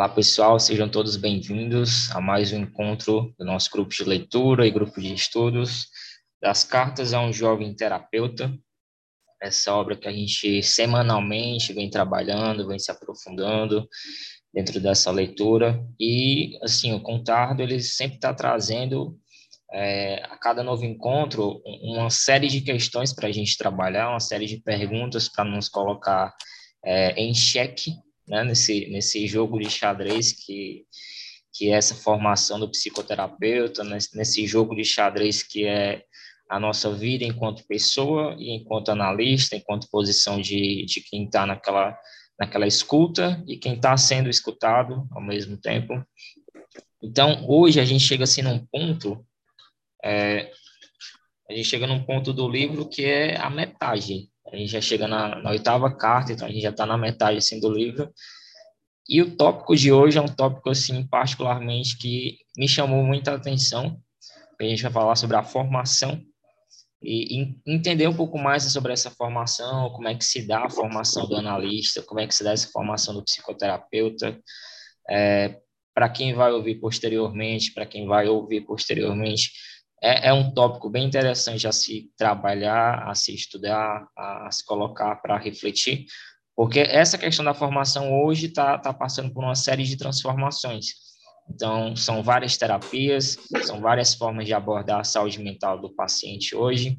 Olá, pessoal, sejam todos bem-vindos a mais um encontro do nosso grupo de leitura e grupo de estudos das Cartas a um Jovem Terapeuta. Essa obra que a gente semanalmente vem trabalhando, vem se aprofundando dentro dessa leitura. E, assim, o Contardo, ele sempre está trazendo, é, a cada novo encontro, uma série de questões para a gente trabalhar, uma série de perguntas para nos colocar é, em xeque né, nesse, nesse jogo de xadrez que, que é essa formação do psicoterapeuta, nesse, nesse jogo de xadrez que é a nossa vida enquanto pessoa e enquanto analista, enquanto posição de, de quem está naquela, naquela escuta e quem está sendo escutado ao mesmo tempo. Então, hoje a gente chega assim num ponto, é, a gente chega num ponto do livro que é a metade, a gente já chega na, na oitava carta, então a gente já está na metade assim, do livro. E o tópico de hoje é um tópico, assim, particularmente que me chamou muita atenção. A gente vai falar sobre a formação e, entender um pouco mais sobre essa formação, como é que se dá a formação do analista, como é que se dá essa formação do psicoterapeuta. É, para quem vai ouvir posteriormente, para quem vai ouvir posteriormente, é, é um tópico bem interessante a se trabalhar, a se estudar, a se colocar para refletir, porque essa questão da formação hoje está tá passando por uma série de transformações. Então, são várias terapias, são várias formas de abordar a saúde mental do paciente hoje.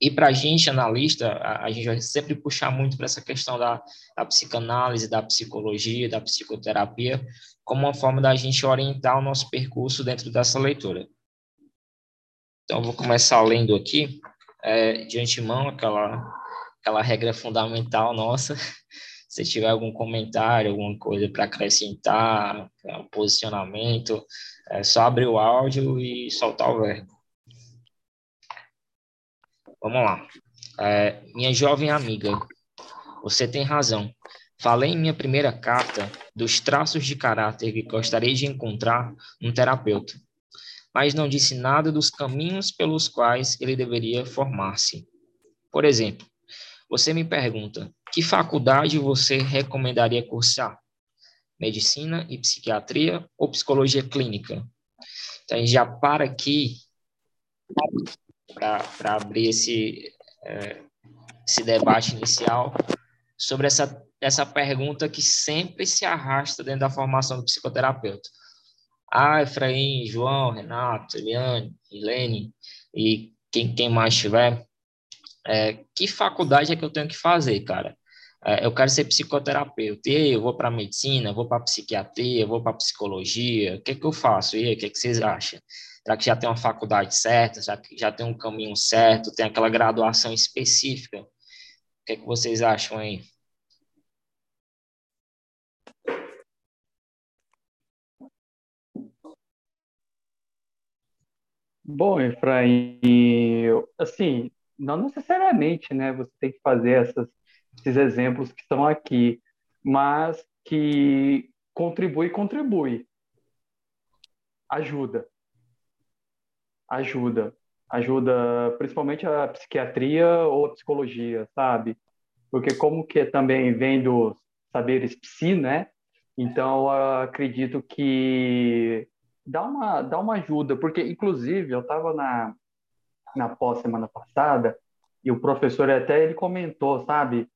E para a gente, analista, a, a, gente vai sempre puxar muito para essa questão da, da psicanálise, da psicologia, da psicoterapia, como uma forma da gente orientar o nosso percurso dentro dessa leitura. Então, vou começar lendo aqui, é, de antemão, aquela, aquela regra fundamental nossa. Se tiver algum comentário, alguma coisa para acrescentar, um posicionamento, é só abrir o áudio e soltar o verbo. Vamos lá. É, minha jovem amiga, você tem razão. Falei em minha primeira carta dos traços de caráter que gostaria de encontrar um terapeuta mas não disse nada dos caminhos pelos quais ele deveria formar-se. Por exemplo, você me pergunta: que faculdade você recomendaria cursar? Medicina e psiquiatria ou psicologia clínica? Então, a gente já para aqui para abrir esse, é, esse debate inicial sobre essa, essa pergunta que sempre se arrasta dentro da formação do psicoterapeuta ah, Efraim, João, Renato, Eliane, Helene e quem, quem mais tiver, é, que faculdade é que eu tenho que fazer, cara? É, eu quero ser psicoterapeuta, e aí, eu vou para medicina, vou para psiquiatria, vou para psicologia, o que é que eu faço? E aí, o que, é que vocês acham? Será que já tem uma faculdade certa, já, já tem um caminho certo, tem aquela graduação específica? O que é que vocês acham aí? Bom, Efraim, assim, não necessariamente, né? Você tem que fazer essas, esses exemplos que estão aqui, mas que contribui, contribui. Ajuda. Ajuda. Ajuda principalmente a psiquiatria ou a psicologia, sabe? Porque como que também vem dos saberes psi, né? Então, acredito que dá uma, dá uma ajuda, porque, inclusive, eu estava na, na pós semana passada e o professor até ele comentou, sabe,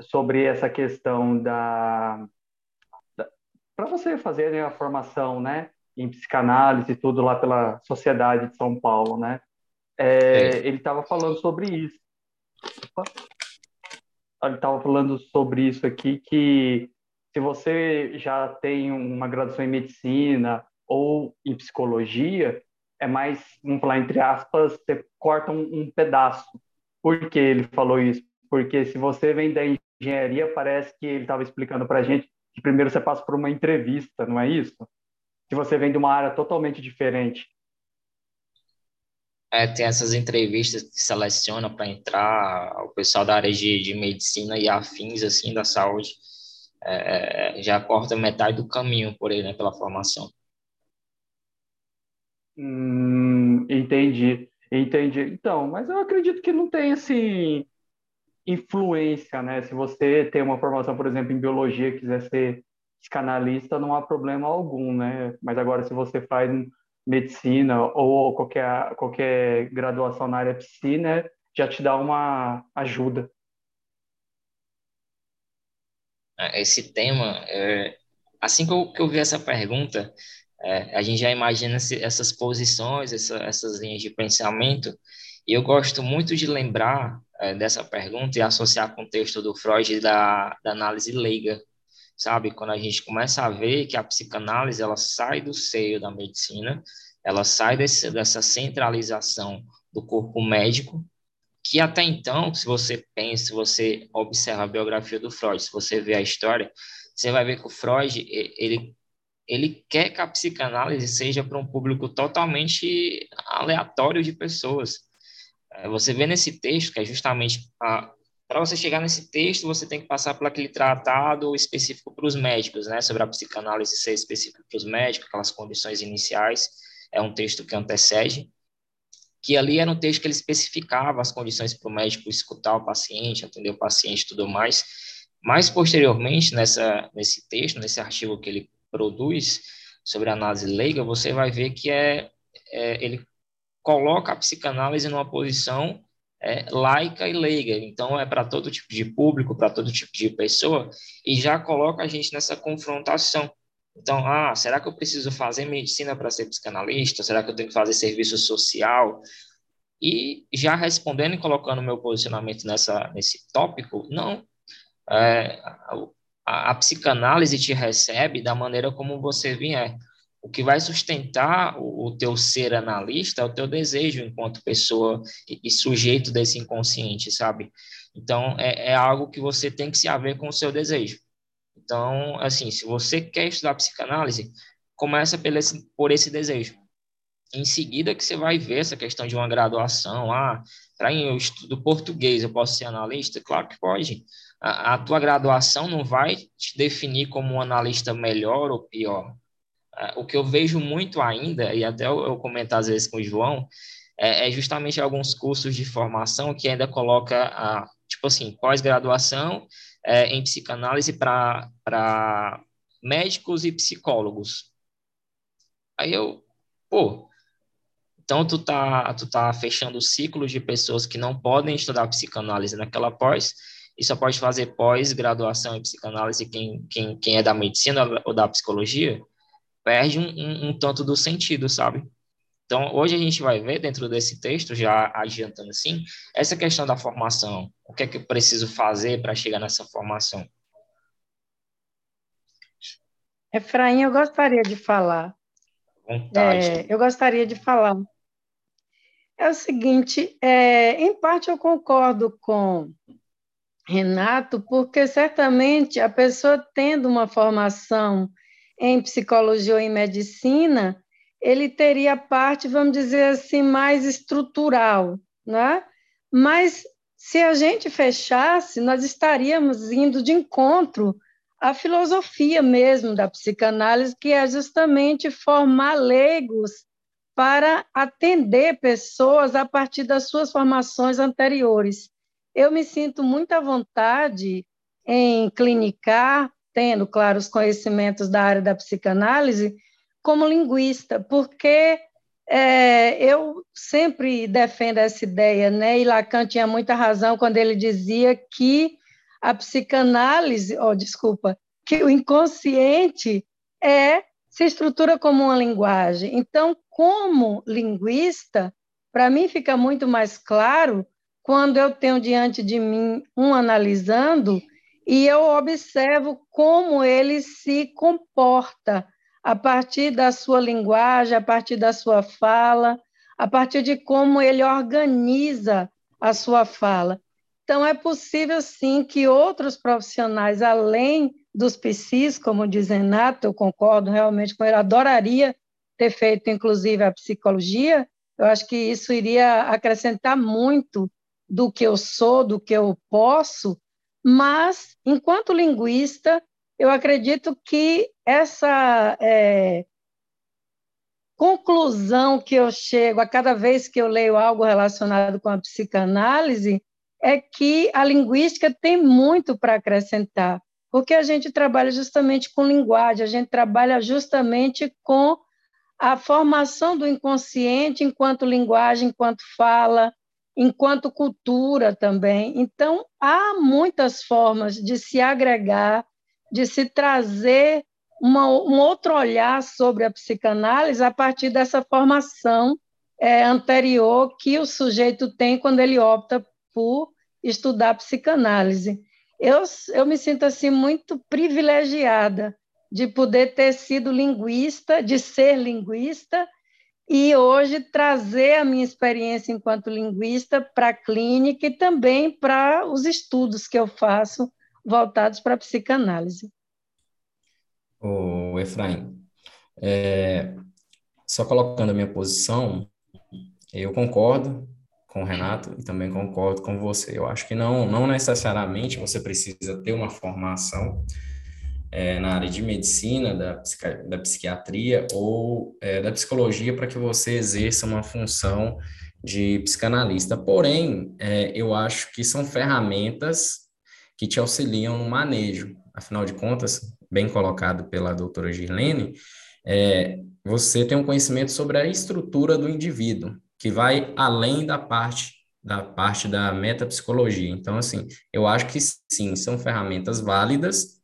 sobre essa questão da, da para você fazer né, a formação, né, em psicanálise e tudo lá pela Sociedade de São Paulo, né, é, ele estava falando sobre isso. Ele estava falando sobre isso aqui que se você já tem uma graduação em medicina ou em psicologia, é mais, vamos falar entre aspas, você corta um, um pedaço. Por que ele falou isso? Porque se você vem da engenharia, parece que ele estava explicando para a gente que primeiro você passa por uma entrevista, não é isso? Se você vem de uma área totalmente diferente. É, tem essas entrevistas que selecionam para entrar o pessoal da área de, de medicina e afins, assim, da saúde, é, é já corta metade do caminho por aí, né, pela formação. Hum, entendi, entendi. Então, mas eu acredito que não tem assim influência, né? Se você tem uma formação, por exemplo, em biologia, quiser ser psicanalista não há problema algum, né? Mas agora, se você faz medicina ou qualquer, qualquer graduação na área psi, né, já te dá uma ajuda. É, esse tema, é, assim que eu, que eu vi essa pergunta, é, a gente já imagina essas posições, essa, essas linhas de pensamento, e eu gosto muito de lembrar é, dessa pergunta e associar com o texto do Freud da, da análise leiga, sabe? Quando a gente começa a ver que a psicanálise ela sai do seio da medicina, ela sai desse, dessa centralização do corpo médico, que até então, se você pensa, se você observa a biografia do Freud, se você vê a história, você vai ver que o Freud, ele, ele quer que a psicanálise seja para um público totalmente aleatório de pessoas. É, você vê nesse texto que é justamente para você chegar nesse texto, você tem que passar por aquele tratado específico para os médicos, né? Sobre a psicanálise ser específico para os médicos, aquelas condições iniciais. É um texto que antecede. Que ali era um texto que ele especificava as condições para o médico escutar o paciente, atender o paciente e tudo mais. Mais posteriormente, nessa, nesse texto, nesse artigo que ele produz sobre análise leiga, você vai ver que é, é ele coloca a psicanálise numa posição é, laica e leiga, então é para todo tipo de público, para todo tipo de pessoa, e já coloca a gente nessa confrontação. Então, ah, será que eu preciso fazer medicina para ser psicanalista? Será que eu tenho que fazer serviço social? E já respondendo e colocando meu posicionamento nessa, nesse tópico, não. É, a, a psicanálise te recebe da maneira como você vier. O que vai sustentar o, o teu ser analista é o teu desejo enquanto pessoa e, e sujeito desse inconsciente, sabe? Então, é, é algo que você tem que se haver com o seu desejo. Então, assim, se você quer estudar psicanálise, começa por esse, por esse desejo. Em seguida que você vai ver essa questão de uma graduação, ah, para eu estudo português, eu posso ser analista? Claro que pode. A, a tua graduação não vai te definir como um analista melhor ou pior o que eu vejo muito ainda, e até eu, eu comento às vezes com o João, é, é, justamente alguns cursos de formação que ainda coloca, a, tipo assim, pós-graduação é, em psicanálise para médicos e psicólogos. Aí eu, pô, então tu tá, tu tá fechando ciclos de pessoas que não podem estudar psicanálise naquela pós, e só pode fazer pós-graduação em psicanálise quem, quem, quem é da medicina ou da psicologia, perde um, um, um tanto do sentido, sabe? Então, hoje a gente vai ver dentro desse texto, já adiantando assim, essa questão da formação. O que é que eu preciso fazer para chegar nessa formação? Efraim, eu gostaria de falar. É, eu gostaria de falar. É o seguinte, é, em parte eu concordo com Renato, porque certamente a pessoa tendo uma formação em psicologia ou em medicina, ele teria a parte, vamos dizer assim, mais estrutural, né? Mas se a gente fechasse, nós estaríamos indo de encontro à filosofia mesmo da psicanálise, que é justamente formar leigos para atender pessoas a partir das suas formações anteriores. Eu me sinto muito à vontade em clinicar, tendo, claro, os conhecimentos da área da psicanálise, como linguista, porque é, eu sempre defendo essa ideia, né? E Lacan tinha muita razão quando ele dizia que a psicanálise, oh, desculpa, que o inconsciente é se estrutura como uma linguagem. Então, como linguista, para mim fica muito mais claro quando eu tenho diante de mim um analisando e eu observo como ele se comporta a partir da sua linguagem, a partir da sua fala, a partir de como ele organiza a sua fala. Então, é possível, sim, que outros profissionais, além dos psis, como diz Renato, eu concordo realmente com ele, adoraria ter feito, inclusive, a psicologia, eu acho que isso iria acrescentar muito do que eu sou, do que eu posso, mas, enquanto linguista, eu acredito que essa é, conclusão que eu chego a cada vez que eu leio algo relacionado com a psicanálise é que a linguística tem muito para acrescentar. porque a gente trabalha justamente com linguagem, a gente trabalha justamente com a formação do inconsciente enquanto linguagem, enquanto fala, enquanto cultura também. Então, há muitas formas de se agregar, de se trazer uma, um outro olhar sobre a psicanálise a partir dessa formação é, anterior que o sujeito tem quando ele opta por estudar psicanálise. Eu, eu me sinto assim muito privilegiada de poder ter sido linguista, de ser linguista, e hoje trazer a minha experiência enquanto linguista para a clínica e também para os estudos que eu faço voltados para a psicanálise. O Efraim, é, só colocando a minha posição, eu concordo com o Renato e também concordo com você. Eu acho que não, não necessariamente você precisa ter uma formação é, na área de medicina, da, da psiquiatria ou é, da psicologia para que você exerça uma função de psicanalista. Porém, é, eu acho que são ferramentas que te auxiliam no manejo. Afinal de contas, bem colocado pela doutora Girlene, é, você tem um conhecimento sobre a estrutura do indivíduo, que vai além da parte da parte da metapsicologia. Então, assim, eu acho que sim, são ferramentas válidas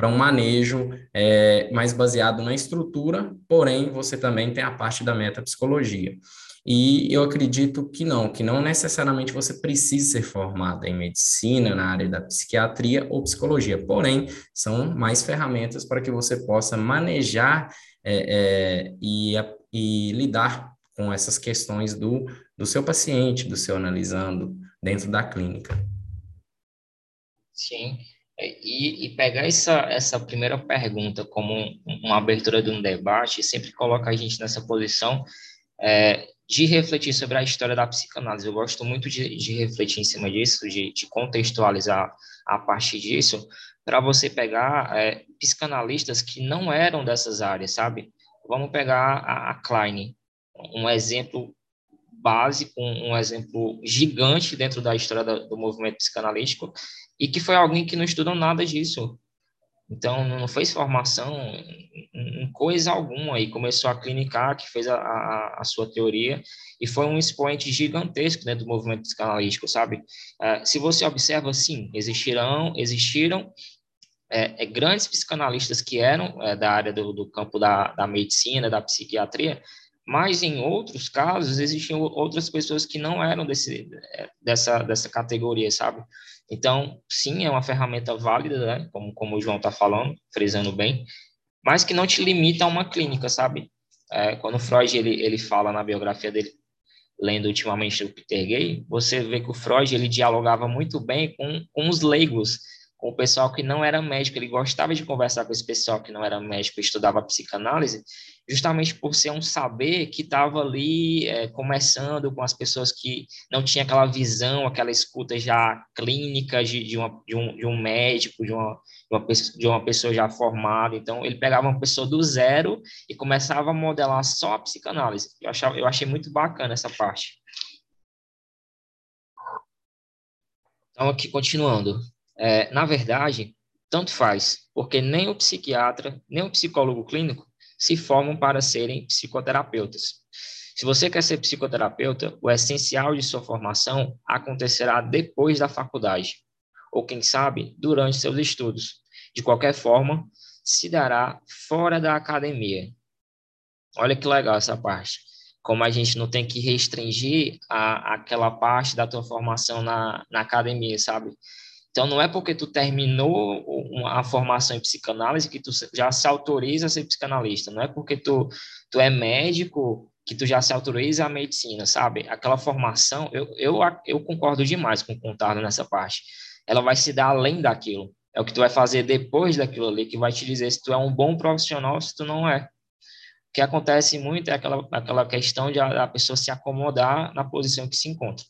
para um manejo é, mais baseado na estrutura, porém você também tem a parte da metapsicologia. E eu acredito que não, que não necessariamente você precisa ser formado em medicina, na área da psiquiatria ou psicologia, porém, são mais ferramentas para que você possa manejar é, é, e, e lidar com essas questões do, do seu paciente, do seu analisando dentro da clínica. Sim, e, e, pegar essa, essa primeira pergunta como um, uma abertura de um debate sempre coloca a gente nessa posição é, de refletir sobre a história da psicanálise. Eu gosto muito de, de refletir em cima disso, de, de contextualizar a partir disso, para você pegar é, psicanalistas que não eram dessas áreas, sabe? Vamos pegar a, a Klein, um exemplo básico, um, um exemplo gigante dentro da história do, do movimento psicanalítico, e que foi alguém que não estudou nada disso. Então, não fez formação em coisa alguma e começou a clinicar, que fez a, a, a, sua teoria, e foi um expoente gigantesco dentro do movimento psicanalítico, sabe? É, se você observa, sim, existirão, existiram é, é, grandes psicanalistas que eram é, da área do, do campo da, da medicina, da psiquiatria, mas em outros casos existiam outras pessoas que não eram desse, é, dessa, dessa categoria, sabe? Então, sim, é uma ferramenta válida, né? como, como o João está falando, frisando bem, mas que não te limita a uma clínica, sabe? É, quando Freud ele, ele fala na biografia dele, lendo ultimamente o Peter Gay, você vê que o Freud ele dialogava muito bem com, com os leigos, com o pessoal que não era médico, ele gostava de conversar com esse pessoal que não era médico estudava psicanálise, justamente por ser um saber que estava ali é, começando com as pessoas que não tinham aquela visão, aquela escuta já clínica de, de, uma, de, um, de um médico, de uma, de uma, de uma pessoa já formada. Então, ele pegava uma pessoa do zero e começava a modelar só a psicanálise. Eu, achava, eu achei muito bacana essa parte. Então, aqui continuando. É, na verdade, tanto faz, porque nem o psiquiatra, nem o psicólogo clínico se formam para serem psicoterapeutas. Se você quer ser psicoterapeuta, o essencial de sua formação acontecerá depois da faculdade, ou quem sabe, durante seus estudos. De qualquer forma, se dará fora da academia. Olha que legal essa parte. Como a gente não tem que restringir a, aquela parte da tua formação na, na academia, sabe? Então, não é porque tu terminou a formação em psicanálise que tu já se autoriza a ser psicanalista, não é porque tu, tu é médico que tu já se autoriza a medicina, sabe? Aquela formação, eu, eu, eu concordo demais com o Contardo nessa parte. Ela vai se dar além daquilo. É o que tu vai fazer depois daquilo ali que vai te dizer se tu é um bom profissional ou se tu não é. O que acontece muito é aquela, aquela questão de a, a pessoa se acomodar na posição que se encontra.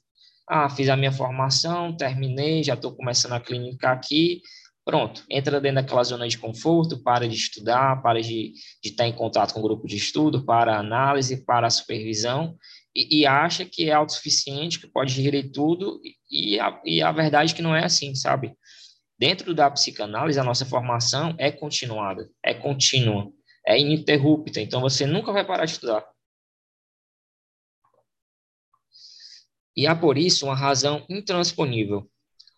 Ah, fiz a minha formação, terminei, já estou começando a clínica aqui. Pronto, entra dentro daquela zona de conforto, para de estudar, para de, estar em contato com o grupo de estudo, para análise, para supervisão, e, e acha que é autossuficiente, que pode gerir tudo, e a, e a verdade é que não é assim, sabe? Dentro da psicanálise, a nossa formação é continuada, é contínua, é ininterrupta, então você nunca vai parar de estudar. E há por isso uma razão intransponível.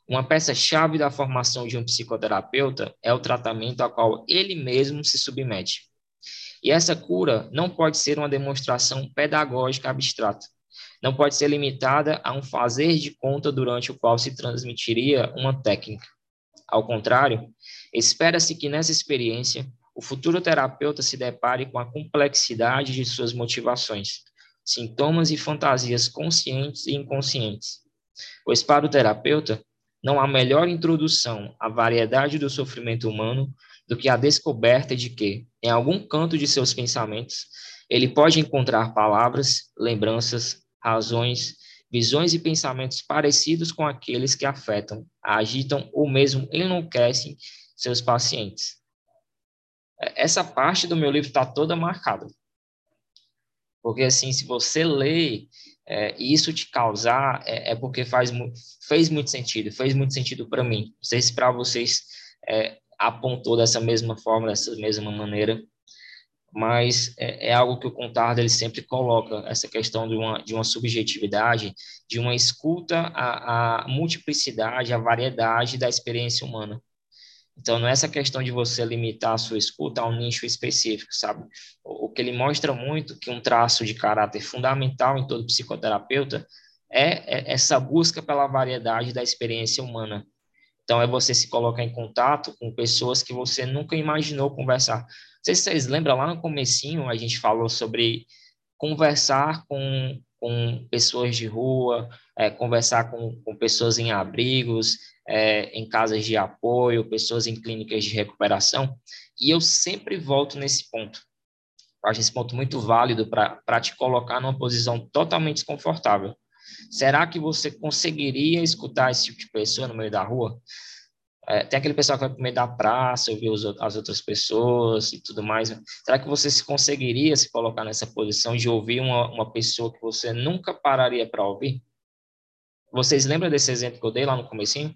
Uma peça-chave da formação de um psicoterapeuta é o tratamento ao qual ele mesmo se submete. E essa cura não pode ser uma demonstração pedagógica abstrata. Não pode ser limitada a um fazer de conta durante o qual se transmitiria uma técnica. Ao contrário, espera-se que nessa experiência o futuro terapeuta se depare com a complexidade de suas motivações, sintomas e fantasias conscientes e inconscientes. Pois para o terapeuta, não há melhor introdução à variedade do sofrimento humano do que a descoberta de que, em algum canto de seus pensamentos, ele pode encontrar palavras, lembranças, razões, visões e pensamentos parecidos com aqueles que afetam, agitam ou mesmo enlouquecem seus pacientes. Essa parte do meu livro está toda marcada. Porque, assim, se você lê é, e isso te causar, é, é, porque faz, fez muito sentido, fez muito sentido para mim. Não sei se para vocês é, apontou dessa mesma forma, dessa mesma maneira, mas é, é, algo que o Contardo ele sempre coloca, essa questão de uma, de uma subjetividade, de uma escuta à, à multiplicidade, à variedade da experiência humana. Então, não é essa questão de você limitar a sua escuta a um nicho específico, sabe? O, que ele mostra muito que um traço de caráter fundamental em todo psicoterapeuta é, é essa busca pela variedade da experiência humana. Então, é você se colocar em contato com pessoas que você nunca imaginou conversar. Não sei se vocês lembram, lá no comecinho a gente falou sobre conversar com, com pessoas de rua, é, conversar com, com pessoas em abrigos, é, em casas de apoio, pessoas em clínicas de recuperação, e eu sempre volto nesse ponto. Eu acho esse ponto muito válido para te colocar numa posição totalmente desconfortável. Será que você conseguiria escutar esse tipo de pessoa no meio da rua? É, tem aquele pessoal que vai para o meio da praça, ouvir os, as outras pessoas e tudo mais. Será que você se conseguiria se colocar nessa posição de ouvir uma, uma pessoa que você nunca pararia para ouvir? Vocês lembram desse exemplo que eu dei lá no comecinho?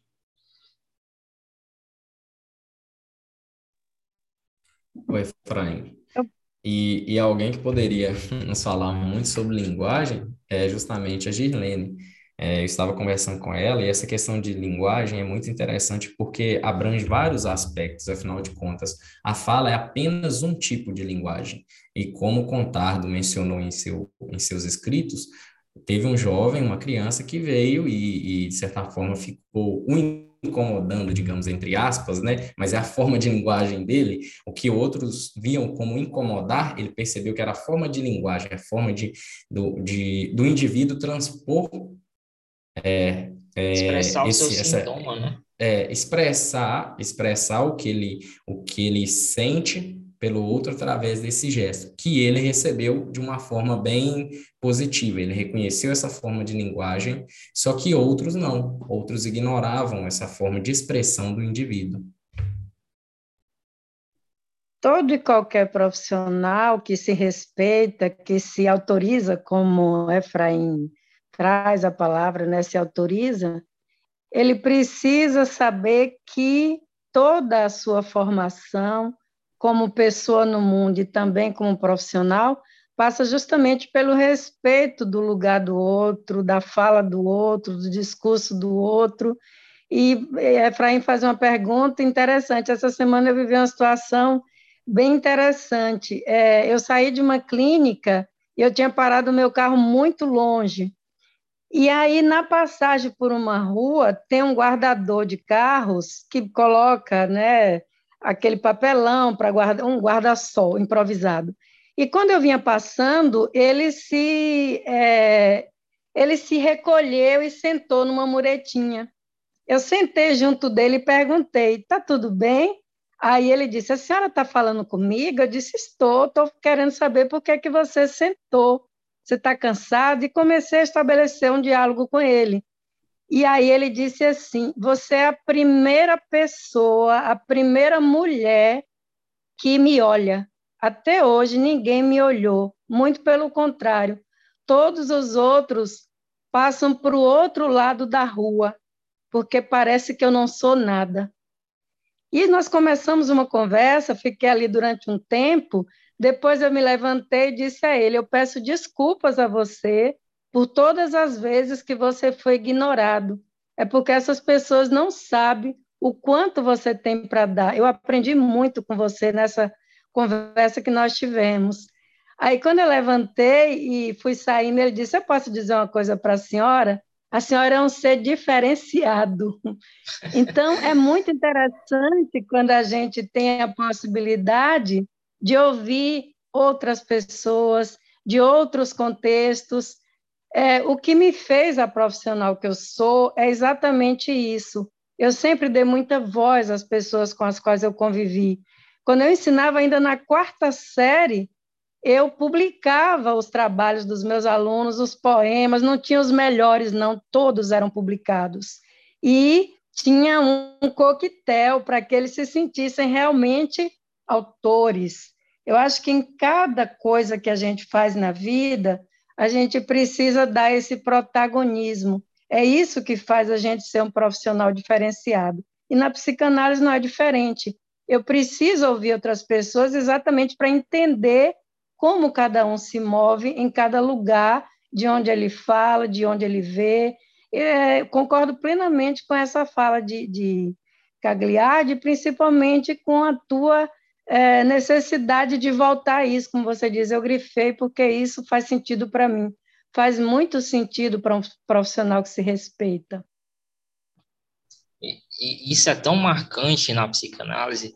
Oi, Efraim. E, e alguém que poderia nos falar muito sobre linguagem é justamente a Girlene. É, eu estava conversando com ela e essa questão de linguagem é muito interessante porque abrange vários aspectos, afinal de contas, a fala é apenas um tipo de linguagem. E como Contardo mencionou em, seu, em seus escritos, teve um jovem, uma criança que veio e, e de certa forma, ficou incomodando, digamos, entre aspas, né? Mas é a forma de linguagem dele, o que outros viam como incomodar, ele percebeu que era a forma de linguagem, a forma de, do, de, do indivíduo transpor é, é, expressar esse, o seu essa, sintoma, né? É, expressar, expressar o que ele, o que ele sente pelo outro através desse gesto, que ele recebeu de uma forma bem positiva. Ele reconheceu essa forma de linguagem, só que outros não. Outros ignoravam essa forma de expressão do indivíduo. Todo e qualquer profissional que se respeita, que se autoriza, como Efraim traz a palavra, né, se autoriza, ele precisa saber que toda a sua formação, como pessoa no mundo e também como profissional, passa justamente pelo respeito do lugar do outro, da fala do outro, do discurso do outro. E Efraim faz uma pergunta interessante. Essa semana eu vivi uma situação bem interessante. É, eu saí de uma clínica e eu tinha parado o meu carro muito longe. E aí, na passagem por uma rua, tem um guardador de carros que coloca né, aquele papelão para guardar um guarda-sol improvisado. E quando eu vinha passando, ele se é, ele se recolheu e sentou numa muretinha. Eu sentei junto dele e perguntei: "Tá tudo bem?" Aí ele disse: "A senhora está falando comigo?" Eu disse: "Estou, estou querendo saber por que que você sentou. Você está cansado?" E comecei a estabelecer um diálogo com ele. E aí ele disse assim: Você é a primeira pessoa, a primeira mulher que me olha. Até hoje ninguém me olhou, muito pelo contrário. Todos os outros passam para o outro lado da rua, porque parece que eu não sou nada. E nós começamos uma conversa, fiquei ali durante um tempo, depois eu me levantei e disse a ele: Eu peço desculpas a você por todas as vezes que você foi ignorado. É porque essas pessoas não sabem o quanto você tem para dar. Eu aprendi muito com você nessa conversa que nós tivemos. Aí, quando eu levantei e fui saindo, ele disse: Eu posso dizer uma coisa para a senhora? A senhora é um ser diferenciado. Então, é muito interessante quando a gente tem a possibilidade de ouvir outras pessoas, de outros contextos. É, o que me fez a profissional que eu sou é exatamente isso. Eu sempre dei muita voz às pessoas com as quais eu convivi. Quando eu ensinava ainda na quarta série, eu publicava os trabalhos dos meus alunos, os poemas, não tinha os melhores, não, todos eram publicados. E tinha um coquetel para que eles se sentissem realmente autores. Eu acho que em cada coisa que a gente faz na vida, a gente precisa dar esse protagonismo. É isso que faz a gente ser um profissional diferenciado. E na psicanálise não é diferente. Eu preciso ouvir outras pessoas exatamente para entender como cada um se move em cada lugar, de onde ele fala, de onde ele vê. É, concordo plenamente com essa fala de, de Cagliardi, principalmente com a tua é, necessidade de voltar a isso, como você diz, eu grifei porque isso faz sentido para mim, faz muito sentido para um profissional que se respeita. Isso é tão marcante na psicanálise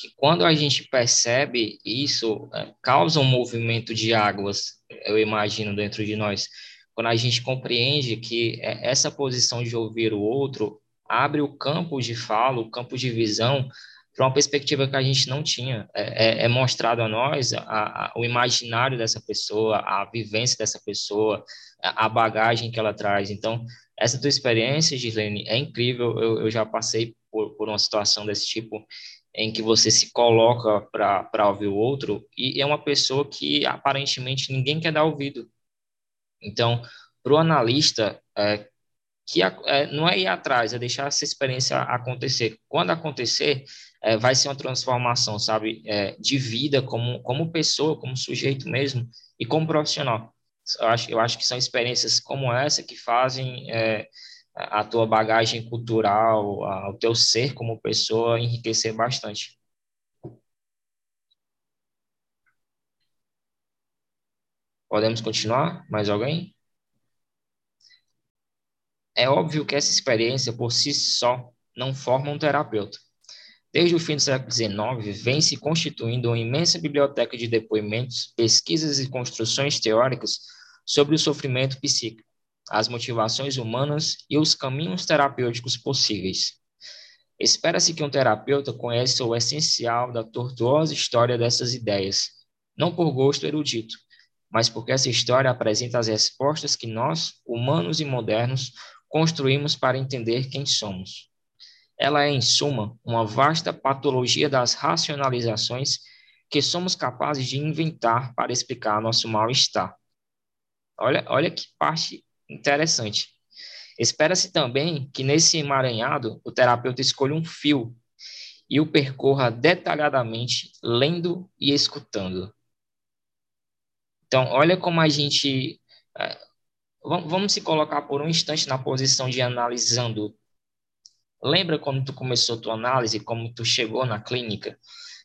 que quando a gente percebe isso, é, causa um movimento de águas, eu imagino, dentro de nós. Quando a gente compreende que é, essa posição de ouvir o outro abre o campo de fala, o campo de visão para uma perspectiva que a gente não tinha. É, é, é mostrado a nós a, a, o imaginário dessa pessoa, a vivência dessa pessoa, a, a, bagagem que ela traz. Então, essa tua experiência, Gislene, é incrível. Eu, eu já passei por, por uma situação desse tipo em que você se coloca para ouvir o outro e é uma pessoa que aparentemente ninguém quer dar ouvido. Então, para o analista, é, que é, não é ir atrás, é deixar essa experiência acontecer. Quando acontecer, é, vai ser uma transformação, sabe, é, de vida como, como pessoa, como sujeito mesmo e como profissional. Eu acho, eu acho que são experiências como essa que fazem é, a tua bagagem cultural, a, o teu ser como pessoa enriquecer bastante. Podemos continuar? Mais alguém? É óbvio que essa experiência por si só não forma um terapeuta. Desde o fim do século XIX, vem se constituindo uma imensa biblioteca de depoimentos, pesquisas e construções teóricas sobre o sofrimento psíquico, as motivações humanas e os caminhos terapêuticos possíveis. Espera-se que um terapeuta conheça o essencial da tortuosa história dessas ideias, não por gosto erudito, mas porque essa história apresenta as respostas que nós, humanos e modernos, construímos para entender quem somos. Ela é, em suma, uma vasta patologia das racionalizações que somos capazes de inventar para explicar nosso mal-estar. Olha, olha que parte interessante. Espera-se também que nesse emaranhado o terapeuta escolha um fio e o percorra detalhadamente, lendo e escutando. Então, olha como a gente. É, vamos se colocar por um instante na posição de analisando Lembra quando tu começou tua análise, como tu chegou na clínica?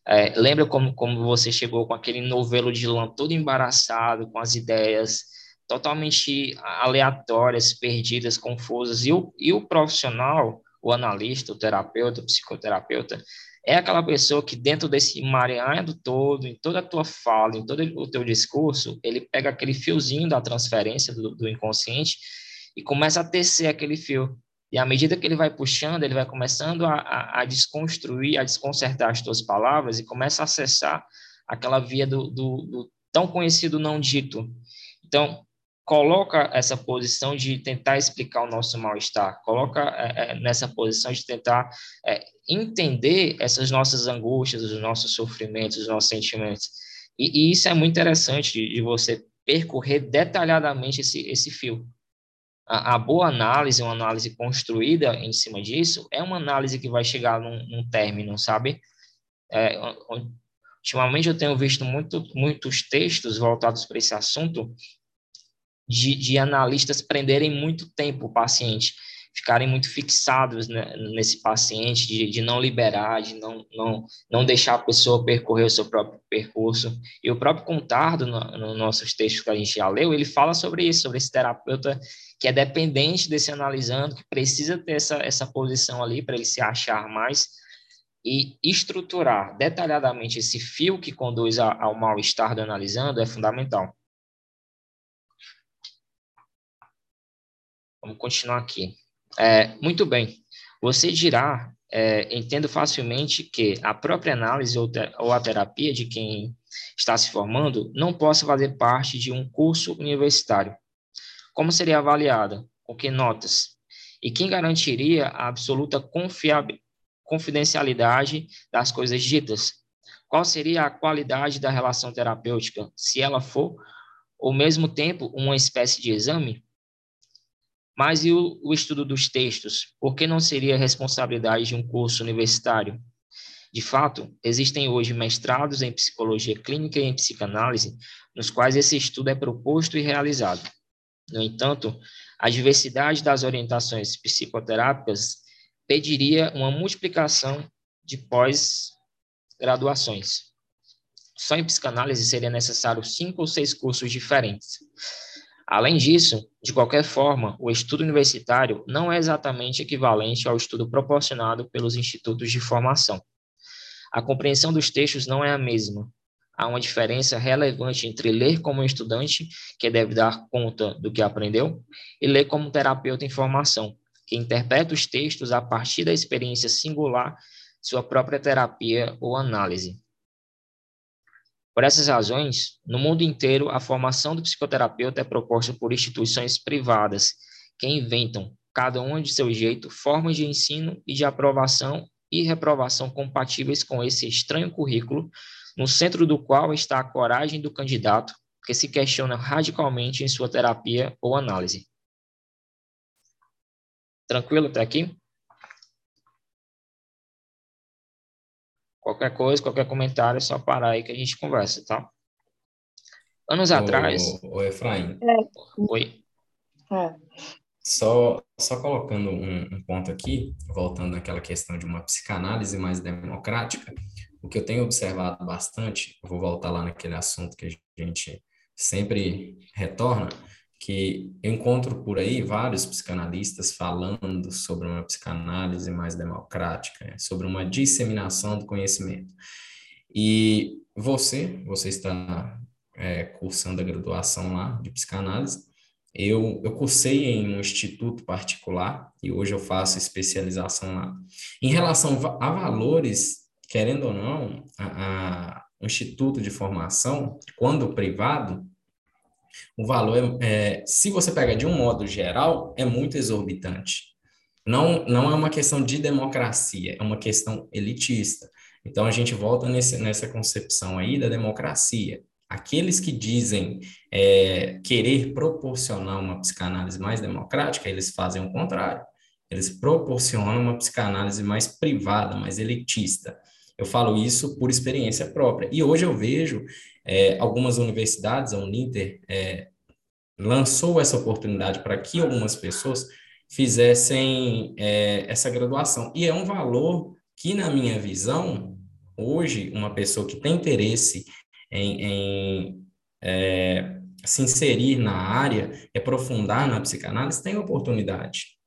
É, lembra como, como você chegou com aquele novelo de lã todo embaraçado, com as ideias totalmente aleatórias, perdidas, confusas, e o, e o profissional, o analista, o terapeuta, o psicoterapeuta, é aquela pessoa que dentro desse emaranhado todo, em toda a tua fala, em todo o teu discurso, ele pega aquele fiozinho da transferência do, do inconsciente e começa a tecer aquele fio. E à medida que ele vai puxando, ele vai começando a, a, a desconstruir, a desconcertar as tuas palavras e começa a acessar aquela via do, do, do tão conhecido não dito. Então, coloca essa posição de tentar explicar o nosso mal-estar, coloca é, é, nessa posição de tentar é, entender essas nossas angústias, os nossos sofrimentos, os nossos sentimentos. E, e isso é muito interessante de, de você percorrer detalhadamente esse, esse fio a, a, boa análise, uma análise construída em cima disso, é uma análise que vai chegar num, num término, sabe? É, ultimamente eu tenho visto muito, muitos textos voltados para esse assunto de, de analistas prenderem muito tempo o paciente ficarem muito fixados né, nesse paciente, de, de não liberar, de não, não, não deixar a pessoa percorrer o seu próprio percurso. E o próprio Contardo, no, no nossos textos que a gente já leu, ele fala sobre isso, sobre esse terapeuta que é dependente desse analisando, que precisa ter essa, essa posição ali para ele se achar mais e estruturar detalhadamente esse fio que conduz ao mal-estar do analisando é fundamental. Vamos continuar aqui. É, muito bem. Você dirá, é, entendo facilmente que a própria análise ou, ou a terapia de quem está se formando não possa fazer parte de um curso universitário. Como seria avaliada? Com que notas? E quem garantiria a absoluta confidencialidade das coisas ditas? Qual seria a qualidade da relação terapêutica, se ela for, ao mesmo tempo, uma espécie de exame? Mas e o, o estudo dos textos? Por que não seria responsabilidade de um curso universitário? De fato, existem hoje mestrados em psicologia clínica e em psicanálise, nos quais esse estudo é proposto e realizado. No entanto, a diversidade das orientações psicoterápicas pediria uma multiplicação de pós-graduações. Só em psicanálise seria necessário cinco ou seis cursos diferentes. Além disso, de qualquer forma, o estudo universitário não é exatamente equivalente ao estudo proporcionado pelos institutos de formação. A compreensão dos textos não é a mesma. Há uma diferença relevante entre ler como estudante, que deve dar conta do que aprendeu, e ler como terapeuta em formação, que interpreta os textos a partir da experiência singular, sua própria terapia ou análise. Por essas razões, no mundo inteiro, a formação do psicoterapeuta é proposta por instituições privadas que inventam, cada uma de seu jeito, formas de ensino e de aprovação e reprovação compatíveis com esse estranho currículo, no centro do qual está a coragem do candidato que se questiona radicalmente em sua terapia ou análise. Tranquilo até aqui? Qualquer coisa, qualquer comentário, é só parar aí que a gente conversa, tá? Anos atrás. Ô, Efraim. É. Oi. É. Só, só colocando um, um, ponto aqui, voltando àquela questão de uma psicanálise mais democrática, o que eu tenho observado bastante, vou voltar lá naquele assunto que a gente sempre retorna, que eu encontro por aí vários psicanalistas falando sobre uma psicanálise mais democrática, né? sobre uma disseminação do conhecimento. E você, você está é, cursando a graduação lá de psicanálise. Eu, eu cursei em um instituto particular e hoje eu faço especialização lá. Em relação a valores, querendo ou não, a, a, o instituto de formação, quando privado, o valor, é, é, se você pega de um modo geral, é muito exorbitante. Não, não é uma questão de democracia, é uma questão elitista. Então, a gente volta nesse, nessa concepção aí da democracia. Aqueles que dizem é, querer proporcionar uma psicanálise mais democrática, eles fazem o contrário. Eles proporcionam uma psicanálise mais privada, mais elitista. Eu falo isso por experiência própria. E hoje eu vejo é, algumas universidades, a Uninter, é, lançou essa oportunidade para que algumas pessoas fizessem é, essa graduação. E é um valor que, na minha visão, hoje, uma pessoa que tem interesse em, em é, se inserir na área, aprofundar na psicanálise, tem oportunidade.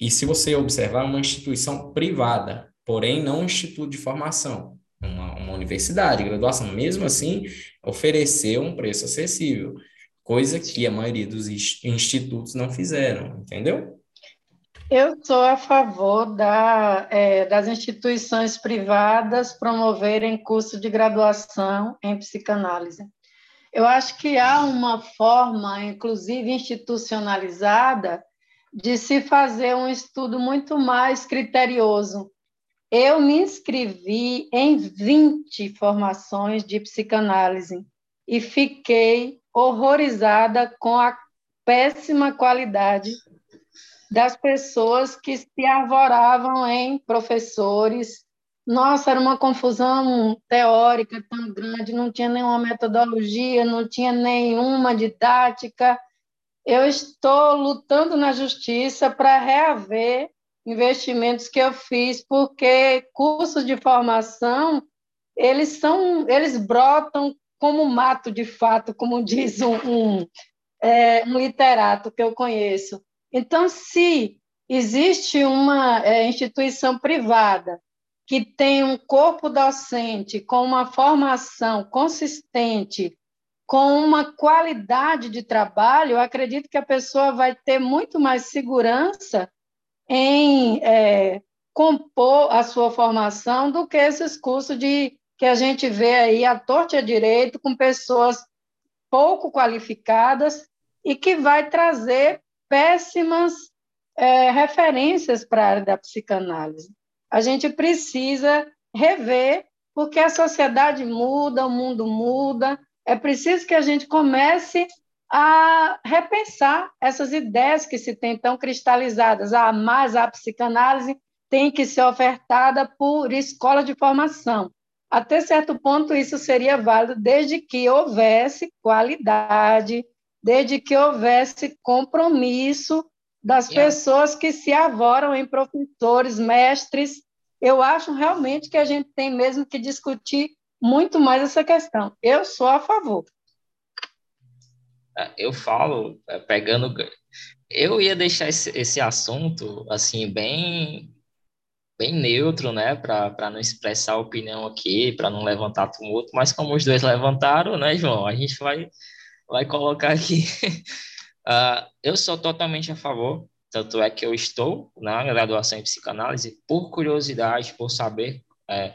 E se você observar, uma instituição privada, porém não um instituto de formação, uma, uma universidade, graduação, mesmo assim, oferecer um preço acessível, coisa que a maioria dos institutos não fizeram, entendeu? Eu sou a favor da, é, das instituições privadas promoverem curso de graduação em psicanálise. Eu acho que há uma forma, inclusive institucionalizada, de se fazer um estudo muito mais criterioso eu me inscrevi em 20 formações de psicanálise e fiquei horrorizada com a péssima qualidade das pessoas que se arvoravam em professores. Nossa, era uma confusão teórica tão grande, não tinha nenhuma metodologia, não tinha nenhuma didática. Eu estou lutando na justiça para reaver investimentos que eu fiz, porque cursos de formação, eles são, eles brotam como mato de fato, como diz um, um, é, um literato que eu conheço. Então, se existe uma é, instituição privada que tem um corpo docente com uma formação consistente, com uma qualidade de trabalho, eu acredito que a pessoa vai ter muito mais segurança em é, compor a sua formação do que esses cursos de que a gente vê aí à torta e à direito com pessoas pouco qualificadas e que vai trazer péssimas é, referências para a área da psicanálise. A gente precisa rever, porque a sociedade muda, o mundo muda, é preciso que a gente comece a repensar essas ideias que se tem tão cristalizadas. Ah, mas a psicanálise tem que ser ofertada por escola de formação. Até certo ponto, isso seria válido desde que houvesse qualidade, desde que houvesse compromisso das pessoas que se avoram em professores, mestres. Eu acho realmente que a gente tem mesmo que discutir muito mais essa questão. Eu sou a favor. É, eu falo, é, pegando. Eu ia deixar esse, esse assunto, assim, bem bem neutro, né, para não expressar opinião aqui, para não levantar tumulto, mas como os dois levantaram, né, João, a gente vai, vai colocar aqui. uh, eu sou totalmente a favor, tanto é que eu estou na graduação em psicanálise por curiosidade, por saber. É,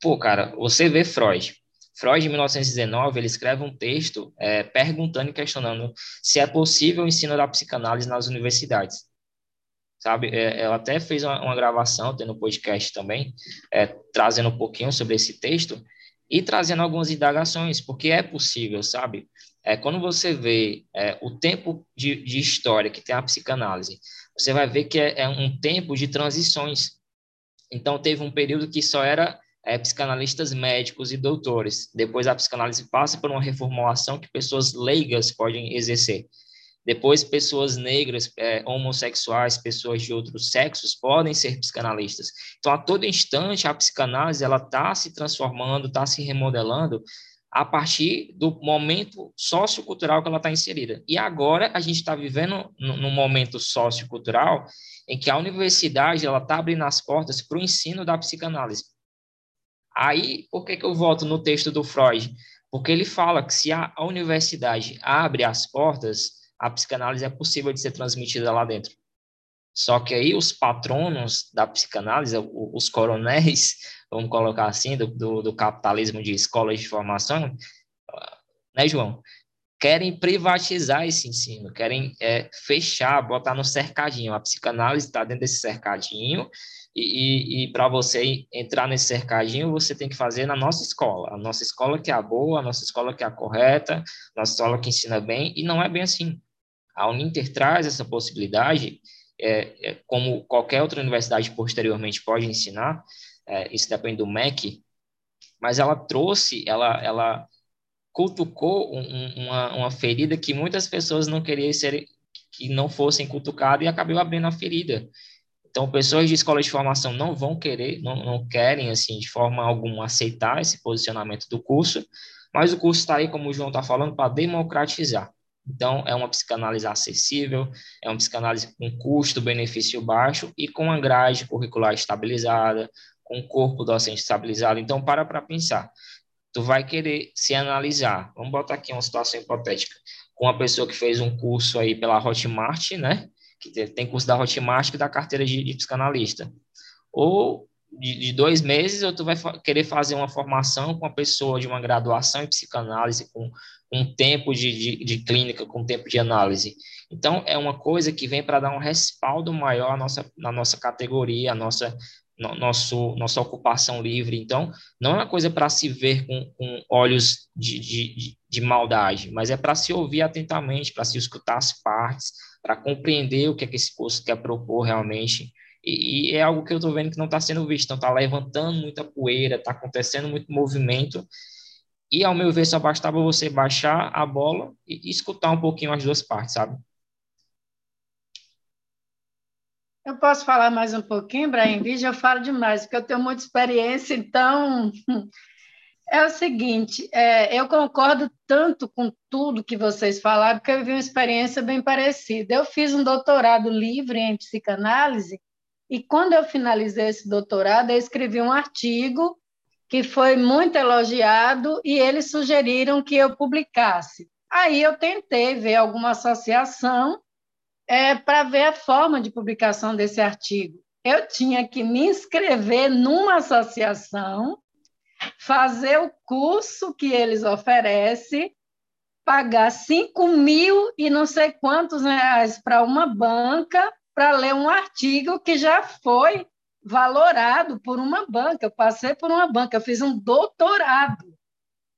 pô, cara, você vê Freud, Freud, em 1919, ele escreve um texto é, perguntando e questionando se é possível o ensino da psicanálise nas universidades. Sabe, é, ela até fez uma, uma gravação, tendo um podcast também, é, trazendo um pouquinho sobre esse texto e trazendo algumas indagações, porque é possível, sabe? É, quando você vê é, o tempo de, de, história que tem a psicanálise, você vai ver que é, é um tempo de transições. Então, teve um período que só era é, psicanalistas médicos e doutores. Depois a psicanálise passa por uma reformulação que pessoas leigas podem exercer. Depois, pessoas negras, é, homossexuais, pessoas de outros sexos podem ser psicanalistas. Então, a todo instante, a psicanálise ela está se transformando, está se remodelando a partir do momento sociocultural que ela está inserida. E agora a gente está vivendo num momento sociocultural em que a universidade ela está abrindo as portas para o ensino da psicanálise. Aí, por que, que eu volto no texto do Freud? Porque ele fala que se a, universidade abre as portas, a psicanálise é possível de ser transmitida lá dentro. Só que aí os patronos da psicanálise, os coronéis, vamos colocar assim, do, do, do capitalismo de escolas de formação, né, João? Querem privatizar esse ensino, querem é, fechar, botar no cercadinho. A psicanálise está dentro desse cercadinho e, e, e para você entrar nesse cercadinho, você tem que fazer na nossa escola. A nossa escola que é a boa, a nossa escola que é a correta, a nossa escola que ensina bem, e não é bem assim. A Uninter traz essa possibilidade, é, é, como qualquer outra universidade posteriormente pode ensinar, é, isso depende do MEC, mas ela trouxe, ela, ela cutucou um, uma, uma ferida que muitas pessoas não queriam ser, que não fossem cutucadas e acabou abrindo a ferida. Então, pessoas de escola de formação não vão querer, não, não querem, assim, de forma alguma, aceitar esse posicionamento do curso, mas o curso está aí, como o João está falando, para democratizar. Então, é uma psicanálise acessível, é uma psicanálise com custo-benefício baixo e com uma grade curricular estabilizada, com um corpo docente estabilizado. Então, para para pensar. Tu vai querer se analisar. Vamos botar aqui uma situação hipotética. Com uma pessoa que fez um curso aí pela Hotmart, né? Que tem curso da Hotmart e da carteira de, de psicanalista. Ou de, de, dois meses, ou tu vai fa querer fazer uma formação com uma pessoa de uma graduação em psicanálise, com um tempo de, de, de clínica, com tempo de análise. Então, é uma coisa que vem para dar um respaldo maior à nossa, na nossa categoria, à nossa nosso, nossa ocupação livre. Então, não é uma coisa para se ver com, com olhos de, de, de maldade, mas é para se ouvir atentamente, para se escutar as partes, para compreender o que é que esse curso quer propor realmente. E, e é algo que eu estou vendo que não está sendo visto. Então, está levantando muita poeira, está acontecendo muito movimento. E, ao meu ver, só bastava você baixar a bola e, escutar um pouquinho as duas partes, sabe? Eu posso falar mais um pouquinho, Brian Vídeo? Eu falo demais, porque eu tenho muita experiência, então é o seguinte, é, eu concordo tanto com tudo que vocês falaram, porque eu vivi uma experiência bem parecida. Eu fiz um doutorado livre em psicanálise, e quando eu finalizei esse doutorado, eu escrevi um artigo que foi muito elogiado, e eles sugeriram que eu publicasse. Aí eu tentei ver alguma associação é, para ver a forma de publicação desse artigo. Eu tinha que me inscrever numa associação, fazer o curso que eles oferecem, pagar 5 mil e não sei quantos reais para uma banca para ler um artigo que já foi valorado por uma banca. Eu passei por uma banca, eu fiz um doutorado.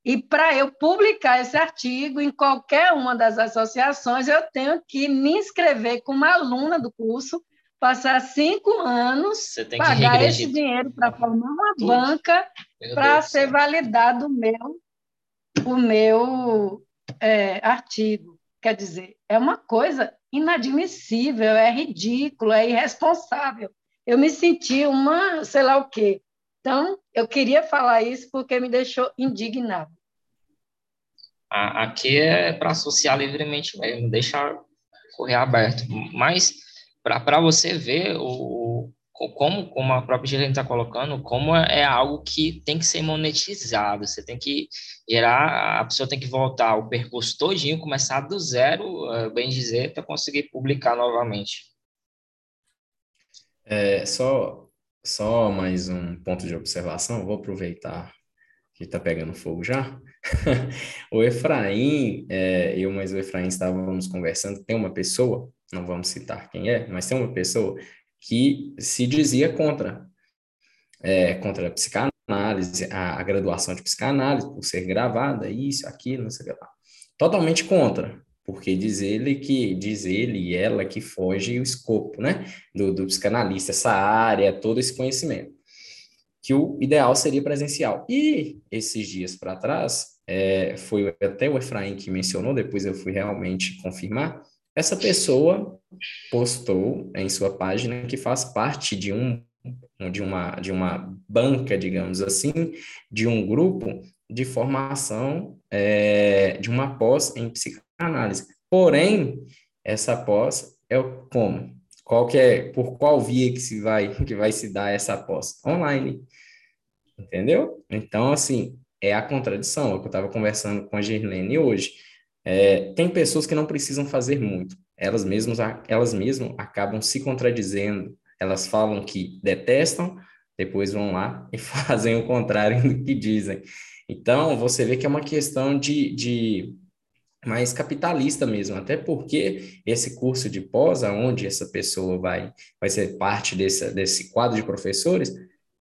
E para eu publicar esse artigo em qualquer uma das associações, eu tenho que me inscrever como aluna do curso, passar cinco anos, pagar esse dinheiro para formar uma Tudo. banca para ser validado o meu, o meu é, artigo. Quer dizer, é uma coisa inadmissível, é ridículo, é irresponsável. Eu me senti uma, sei lá o quê. Então, eu queria falar isso porque me deixou indignado. Aqui é para associar livremente mesmo, deixar correr aberto. Mas para você ver o, como, como a própria gerente está colocando, como é algo que tem que ser monetizado. Você tem que gerar, a pessoa tem que voltar o percurso todinho, começar do zero, eh, bem dizer, para conseguir publicar novamente. É, só, só mais um ponto de observação, vou aproveitar que está pegando fogo já. o Efraim, é, eu mais o Efraim estávamos conversando, tem uma pessoa, não vamos citar quem é, mas tem uma pessoa que se dizia contra, é, contra a psicanálise, a, a, graduação de psicanálise, por ser gravada, isso, aquilo, não sei lá. Totalmente contra, porque diz ele que, diz ele e ela que foge o escopo, né, do, do psicanalista, essa área, todo esse conhecimento que o ideal seria presencial. E esses dias para trás, é, foi até o Efraim que mencionou, depois eu fui realmente confirmar, essa pessoa postou em sua página que faz parte de um de uma de uma banca, digamos assim, de um grupo de formação é, de uma pós em psicanálise. Porém, essa pós é como qual que é, por qual via que se vai, que vai se dar essa aposta? Online. Entendeu? Então, assim, é a contradição, é o que eu estava conversando com a Girlene hoje. É, tem pessoas que não precisam fazer muito, elas mesmas, elas mesmas acabam se contradizendo, elas falam que detestam, depois vão lá e fazem o contrário do que dizem. Então, você vê que é uma questão de, de mais capitalista mesmo, até porque esse curso de pós, onde essa pessoa vai, vai ser parte desse, desse quadro de professores,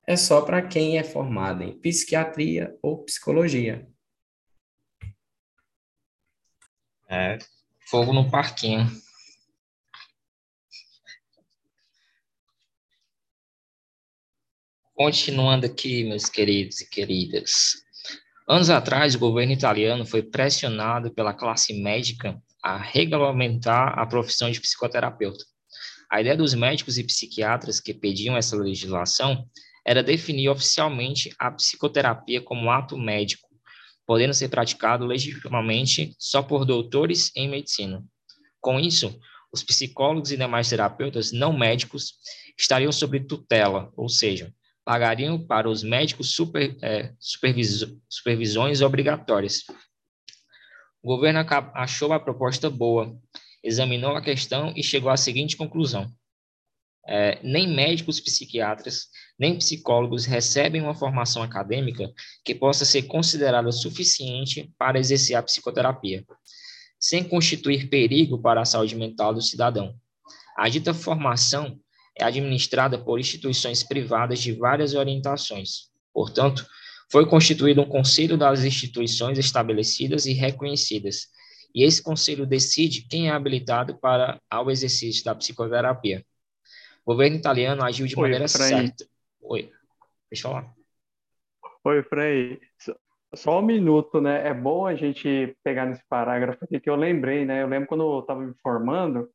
é só para quem é formado em psiquiatria ou psicologia. É, fogo no parquinho. Continuando aqui, meus queridos e queridas. Anos atrás, o governo italiano foi pressionado pela classe médica a regulamentar a profissão de psicoterapeuta. A ideia dos médicos e psiquiatras que pediam essa legislação era definir oficialmente a psicoterapia como ato médico, podendo ser praticado legitimamente só por doutores em medicina. Com isso, os psicólogos e demais terapeutas não médicos estariam sob tutela, ou seja, pagariam para os médicos super, é, supervisões obrigatórias. O governo achou a proposta boa, examinou a questão e chegou à seguinte conclusão: é, nem médicos psiquiatras, nem psicólogos recebem uma formação acadêmica que possa ser considerada suficiente para exercer a psicoterapia, sem constituir perigo para a saúde mental do cidadão. A dita formação é administrada por instituições privadas de várias orientações. Portanto, foi constituído um conselho das instituições estabelecidas e reconhecidas, e esse conselho decide quem é habilitado para ao exercício da psicoterapia. O governo italiano agiu de Oi, maneira Frei. certa. Oi, deixa eu falar. Oi, Frei. Só um minuto, né? É bom a gente pegar nesse parágrafo aqui que eu lembrei, né? Eu lembro quando eu estava me formando,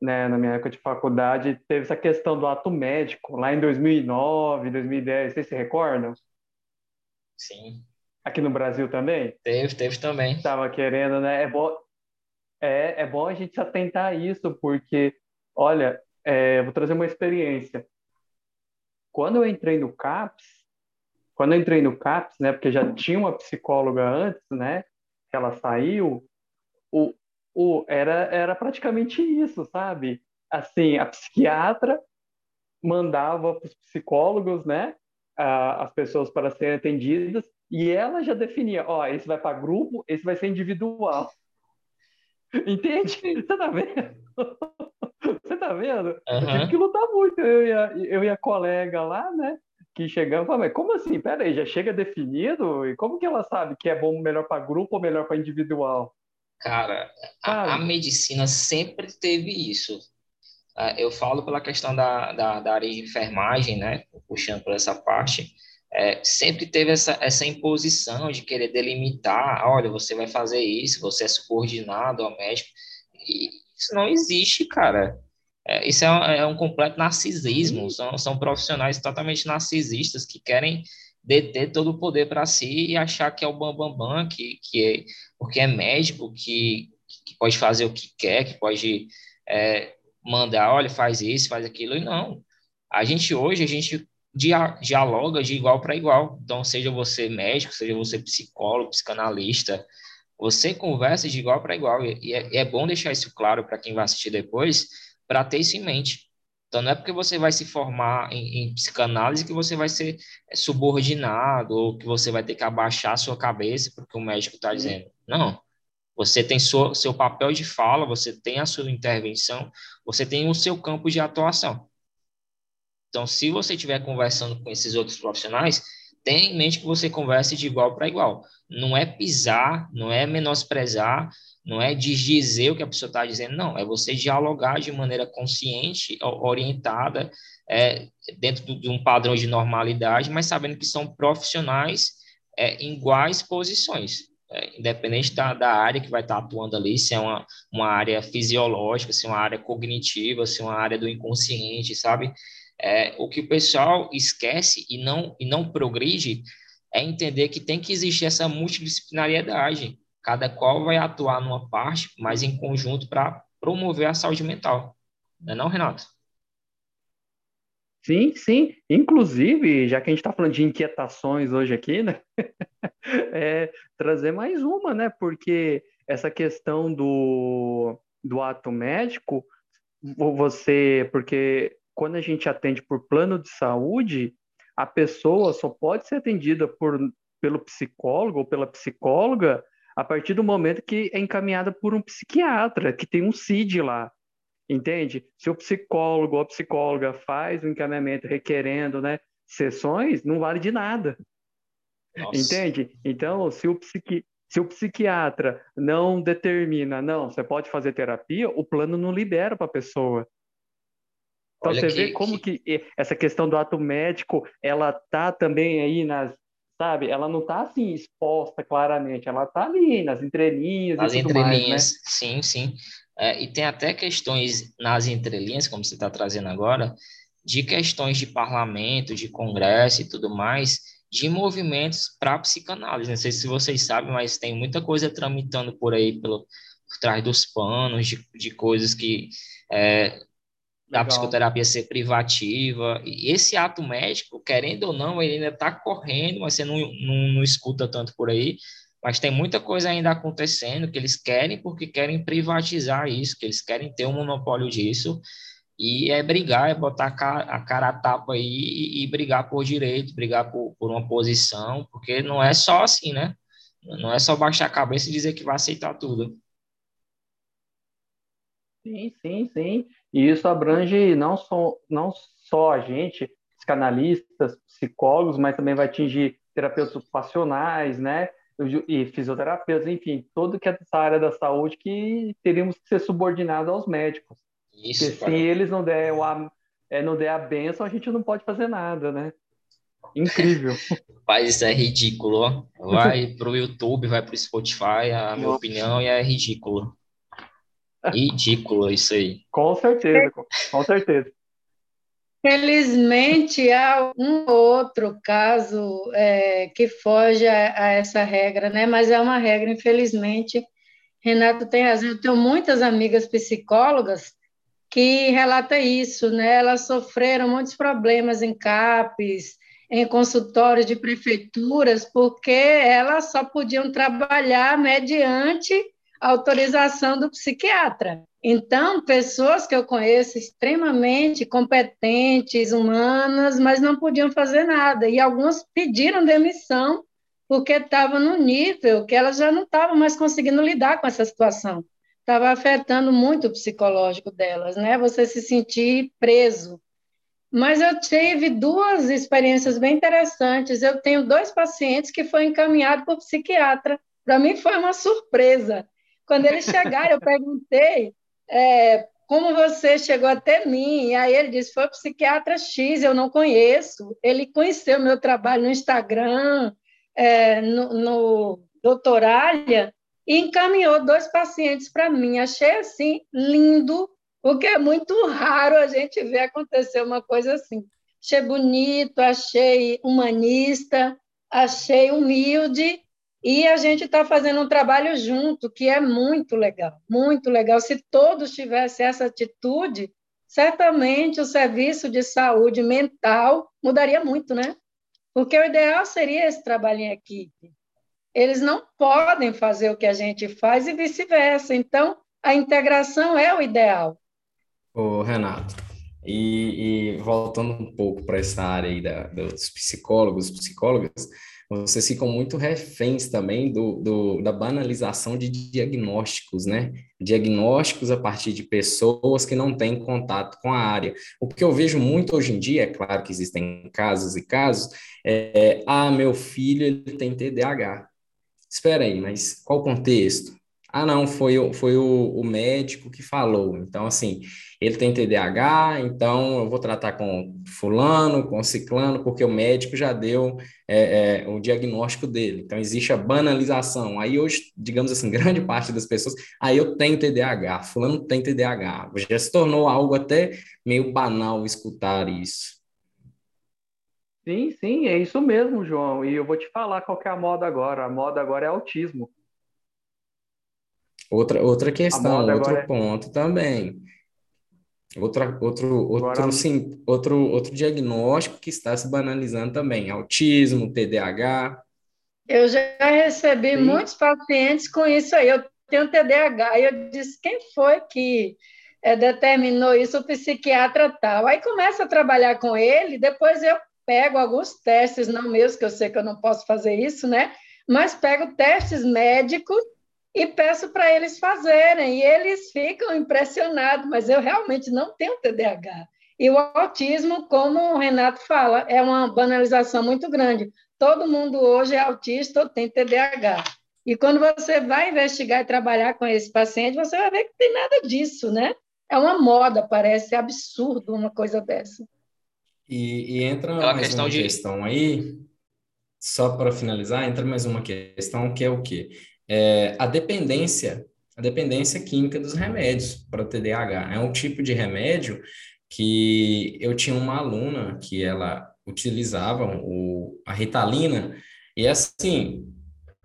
né, na minha época de faculdade, teve essa questão do ato médico, lá em 2009, 2010, vocês se recordam? Sim. Aqui no Brasil também? Teve, teve também. Estava querendo, né? É bom, é, é bom a gente se atentar a isso, porque, olha, é, vou trazer uma experiência. Quando eu entrei no CAPS, quando eu entrei no CAPS, né, porque já tinha uma psicóloga antes, né, que ela saiu, o, o, era, era praticamente isso, sabe? Assim, a psiquiatra mandava para os psicólogos, né, a, as pessoas para serem atendidas, e ela já definia, ó, esse vai para grupo, esse vai ser individual. Entende? Você tá vendo? Tá vendo? Uhum. Eu tive que lutar muito. Eu e, a, eu e a colega lá, né? Que chegamos e falamos, mas como assim? Pera aí, já chega definido? E como que ela sabe que é bom melhor para grupo ou melhor para individual? Cara, a, a, medicina sempre teve isso. Ah, eu falo pela questão da, da, da área de enfermagem, né? Puxando por essa parte é, sempre teve essa, essa imposição de querer delimitar, olha, você vai fazer isso, você é subordinado ao médico, e isso não existe, cara. É, isso é um, é um, completo narcisismo, são, são profissionais totalmente narcisistas que querem deter todo o poder para si e achar que é o bambambam, bam, bam, que, que é, porque é médico, que, que pode fazer o que quer, que pode é, mandar, olha, faz isso, faz aquilo, e não. A gente hoje, a gente dialoga de igual para igual. Então, seja você médico, seja você psicólogo, psicanalista, você conversa de igual para igual. E é, é, bom deixar isso claro para quem vai assistir depois, para ter isso em mente. Então, não é porque você vai se formar em, em, psicanálise que você vai ser é, subordinado ou que você vai ter que abaixar a sua cabeça porque o médico está dizendo. Não. Você tem sua, seu papel de fala, você tem a sua intervenção, você tem o seu campo de atuação. Então, se você estiver conversando com esses outros profissionais, tenha em mente que você converse de igual para igual. Não é pisar, não é menosprezar, não é desdizer o que a pessoa está dizendo, não. É você dialogar de maneira consciente, orientada, é, dentro de um padrão de normalidade, mas sabendo que são profissionais é, em iguais posições. É, independente da, da área que vai estar tá atuando ali, se é uma, uma área fisiológica, se é uma área cognitiva, se é uma área do inconsciente, sabe? É, o que o pessoal esquece e não, e não progride é entender que tem que existir essa multidisciplinariedade. Cada qual vai atuar numa parte, mas em conjunto para promover a saúde mental. Não é não, Renato? Sim, sim. Inclusive, já que a gente está falando de inquietações hoje aqui, né? é, trazer mais uma, né? Porque essa questão do, do ato médico, você, porque quando a gente atende por plano de saúde, a pessoa só pode ser atendida por, pelo psicólogo ou pela psicóloga a partir do momento que é encaminhada por um psiquiatra, que tem um CID lá. Entende? Se o psicólogo ou a psicóloga faz o encaminhamento requerendo né, sessões, não vale de nada. Nossa. Entende? Então, se o, psiqui... se o psiquiatra não determina, não, você pode fazer terapia, o plano não libera para a pessoa. Então Olha você que, vê como que... que... essa questão do ato médico, ela tá também aí nas, sabe? Ela não tá assim exposta claramente, ela tá ali nas entrelinhas nas e entrelinhas, mais, né? sim, sim. É, e tem até questões nas entrelinhas, como você está trazendo agora, de questões de parlamento, de congresso e tudo mais, de movimentos para psicanálise. Não sei se vocês sabem, mas tem muita coisa tramitando por aí pelo por trás dos panos, de, de coisas que é, da psicoterapia ser privativa. E esse ato médico, querendo ou não, ele ainda está correndo, mas você não, não, não, escuta tanto por aí. Mas tem muita coisa ainda acontecendo que eles querem porque querem privatizar isso, que eles querem ter um monopólio disso. E é brigar, é botar a cara a, cara a tapa aí e, e, brigar por direito, brigar por, por uma posição, porque não é só assim, né? Não é só baixar a cabeça e dizer que vai aceitar tudo. Sim, sim, sim. E isso abrange não só, não só a gente, psicanalistas, psicólogos, mas também vai atingir terapeutas ocupacionais, né? E fisioterapeutas, enfim, todo que é dessa área da saúde que teríamos que ser subordinados aos médicos. Isso, Porque se eles não der, a, é, não der a benção, a gente não pode fazer nada, né? Incrível. Rapaz, isso é ridículo, ó. Vai pro YouTube, vai pro Spotify, a minha opinião é ridículo. Ridículo isso aí. Com certeza, com certeza. Felizmente, há um ou outro caso é, que foge a, a, essa regra, né? Mas é uma regra, infelizmente. Renato tem razão. Eu tenho muitas amigas psicólogas que relatam isso, né? Elas sofreram muitos problemas em CAPES, em consultórios de prefeituras, porque elas só podiam trabalhar mediante autorização do psiquiatra. Então, pessoas que eu conheço extremamente competentes, humanas, mas não podiam fazer nada. E algumas pediram demissão porque estavam no nível que elas já não estavam mais conseguindo lidar com essa situação. Estava afetando muito o psicológico delas, né? Você se sentir preso. Mas eu tive duas experiências bem interessantes. Eu tenho dois pacientes que foram encaminhados por psiquiatra. Para mim foi uma surpresa. Quando eles chegaram, eu perguntei é, como você chegou até mim. E aí ele disse: foi psiquiatra X, eu não conheço. Ele conheceu meu trabalho no Instagram, é, no, no Doutoralha, e encaminhou dois pacientes para mim. Achei assim lindo, porque é muito raro a gente ver acontecer uma coisa assim. Achei bonito, achei humanista, achei humilde e a gente está fazendo um trabalho junto, que é muito legal, muito legal. Se todos tivessem essa atitude, certamente o serviço de saúde mental mudaria muito, né? Porque o ideal seria esse trabalho em equipe. Eles não podem fazer o que a gente faz e vice-versa. Então, a integração é o ideal. Ô, Renato, e, e voltando um pouco para essa área aí da, dos psicólogos, psicólogas, vocês ficam muito reféns também do, do, da banalização de diagnósticos, né? Diagnósticos a partir de pessoas que não têm contato com a área. O que eu vejo muito hoje em dia, é claro que existem casos e casos, é, ah, meu filho ele tem TDAH. Espera aí, mas qual o contexto? Ah, não, foi, foi o, o médico que falou. Então, assim, ele tem TDAH, então eu vou tratar com fulano, com ciclano, porque o médico já deu é, é, o diagnóstico dele. Então, existe a banalização. Aí, hoje, digamos assim, grande parte das pessoas, aí ah, eu tenho TDAH, fulano tem TDAH. Já se tornou algo até meio banal escutar isso. Sim, sim, é isso mesmo, João. E eu vou te falar qual é a moda agora. A moda agora é autismo. Outra, outra questão, outro é... ponto também. Outra, outro, outro, agora... sim, outro, outro diagnóstico que está se banalizando também, autismo, TDAH. Eu já recebi sim. muitos pacientes com isso aí. Eu tenho TDAH. E eu disse, quem foi que é, determinou isso? O psiquiatra tal. Aí começa a trabalhar com ele, depois eu pego alguns testes, não meus, que eu sei que eu não posso fazer isso, né? Mas pego testes médicos e peço para eles fazerem, e eles ficam impressionados, mas eu realmente não tenho TDAH. E o autismo, como o Renato fala, é uma banalização muito grande. Todo mundo hoje é autista ou tem TDAH. E quando você vai investigar e trabalhar com esse paciente, você vai ver que tem nada disso, né? É uma moda, parece absurdo uma coisa dessa. E, e entra Aquela mais questão uma de... questão aí, só para finalizar, entra mais uma questão que é o quê? É, a dependência, a dependência química dos remédios para o TDAH. É um tipo de remédio que eu tinha uma aluna que ela utilizava o, a Ritalina, e assim,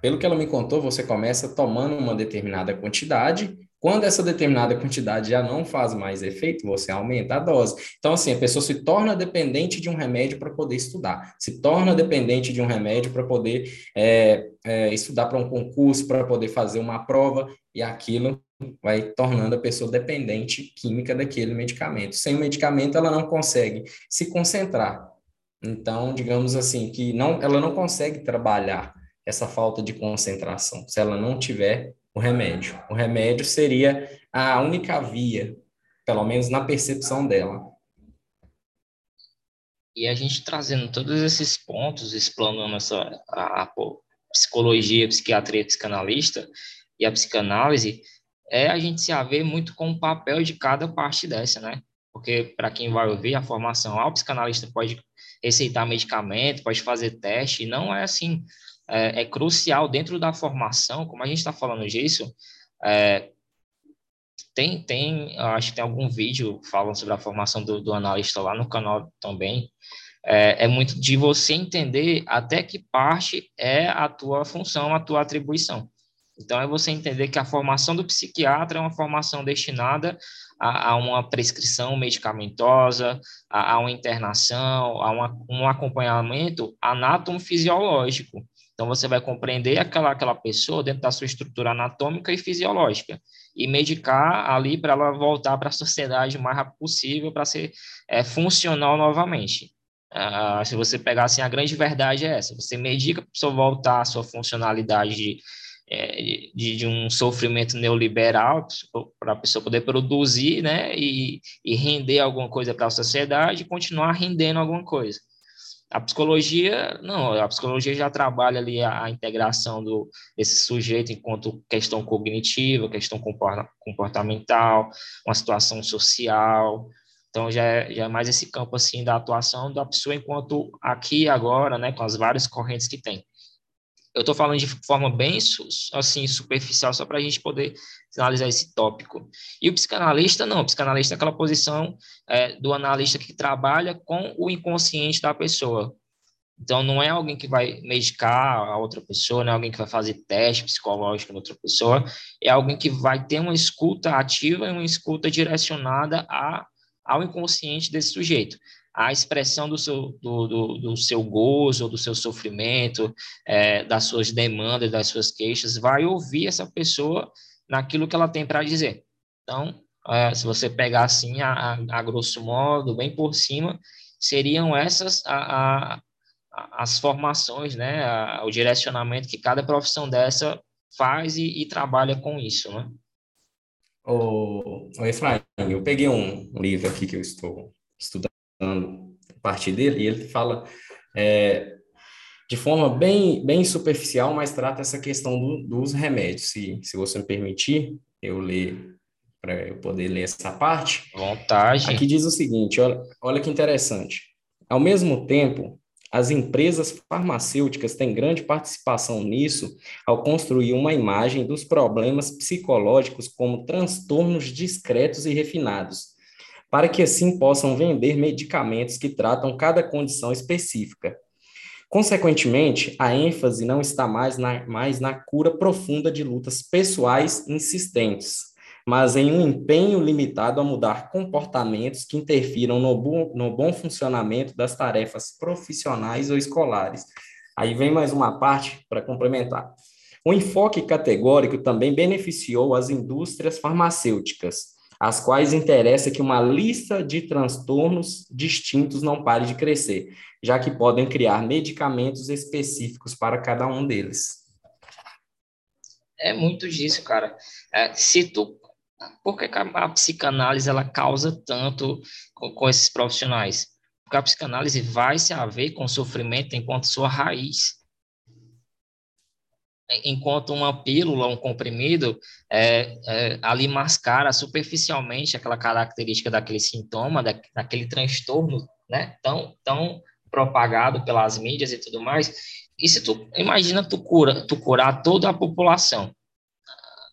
pelo que ela me contou, você começa tomando uma determinada quantidade quando essa determinada quantidade já não faz mais efeito, você aumenta a dose. Então, assim, a pessoa se torna dependente de um remédio para poder estudar, se torna dependente de um remédio para poder é, é, estudar para um concurso, para poder fazer uma prova, e aquilo vai tornando a pessoa dependente química daquele medicamento. Sem o medicamento, ela não consegue se concentrar. Então, digamos assim, que não, ela não consegue trabalhar essa falta de concentração se ela não tiver o remédio. O remédio seria a única via pelo menos na percepção dela. E a gente trazendo todos esses pontos, explanando essa, a, a psicologia, a psiquiatria, a psicanalista e a psicanálise, é a gente se haver muito com o papel de cada parte dessa, né? Porque, para quem vai ouvir a formação, ah, o psicanalista pode receitar medicamento, pode fazer teste, e não é assim. É, é crucial dentro da formação, como a gente está falando disso, é, tem, tem, acho que tem algum vídeo falando sobre a formação do, do analista lá no canal também. É, é, muito de você entender até que parte é a tua função, a tua atribuição. Então, é você entender que a formação do psiquiatra é uma formação destinada a, a uma prescrição medicamentosa, a, a uma internação, a uma, um acompanhamento anátomo-fisiológico. Então, você vai compreender aquela, aquela pessoa dentro da sua estrutura anatômica e fisiológica e medicar ali para ela voltar para a sociedade o mais rápido possível para ser é, funcional novamente. Uh, se você pegar assim, a grande verdade é essa: você medica para a pessoa voltar à sua funcionalidade de, é, de, de, um sofrimento neoliberal para a pessoa poder produzir né, e, e render alguma coisa para a sociedade e continuar rendendo alguma coisa. A psicologia, não, a psicologia já trabalha ali a, a integração do, desse sujeito enquanto questão cognitiva, questão comportamental, uma situação social, então já é, já é mais esse campo assim da atuação da pessoa enquanto aqui agora, né, com as várias correntes que tem. Eu estou falando de forma bem assim superficial só para a gente poder analisar esse tópico. E o psicanalista não, o psicanalista é aquela posição é, do analista que trabalha com o inconsciente da pessoa. Então não é alguém que vai medicar a outra pessoa, não é alguém que vai fazer teste psicológico na outra pessoa, é alguém que vai ter uma escuta ativa e uma escuta direcionada a, ao inconsciente desse sujeito a expressão do seu, do, do, do seu gozo, do seu sofrimento, é, das suas demandas, das suas queixas, vai ouvir essa pessoa naquilo que ela tem para dizer. Então, é, se você pegar assim, a, a, a, grosso modo, bem por cima, seriam essas a, a as formações, né, o direcionamento que cada profissão dessa faz e, e trabalha com isso, né? O Efraim, eu peguei um livro aqui que eu estou estudando a partir dele, e ele fala é, de forma bem, bem superficial, mas trata essa questão do, dos remédios. Se, se você me permitir, eu ler para eu poder ler essa parte. Vontade. Aqui diz o seguinte: olha, olha que interessante. Ao mesmo tempo, as empresas farmacêuticas têm grande participação nisso ao construir uma imagem dos problemas psicológicos como transtornos discretos e refinados, para que assim possam vender medicamentos que tratam cada condição específica. Consequentemente, a ênfase não está mais na, mais na cura profunda de lutas pessoais insistentes, mas em um empenho limitado a mudar comportamentos que interfiram no bom, no bom funcionamento das tarefas profissionais ou escolares. Aí vem mais uma parte para complementar. O enfoque categórico também beneficiou as indústrias farmacêuticas, às quais interessa que uma lista de transtornos distintos não pare de crescer, já que podem criar medicamentos específicos para cada um deles. É muito disso, cara. É, se tu, por que a psicanálise ela causa tanto com, com esses profissionais? Porque a psicanálise vai se haver com o sofrimento enquanto sua raiz enquanto uma pílula, um comprimido, é, é, ali mascara superficialmente aquela característica daquele sintoma, da, daquele transtorno, né, tão, tão propagado pelas mídias e tudo mais. E se tu, imagina tu, cura, tu curar toda a população,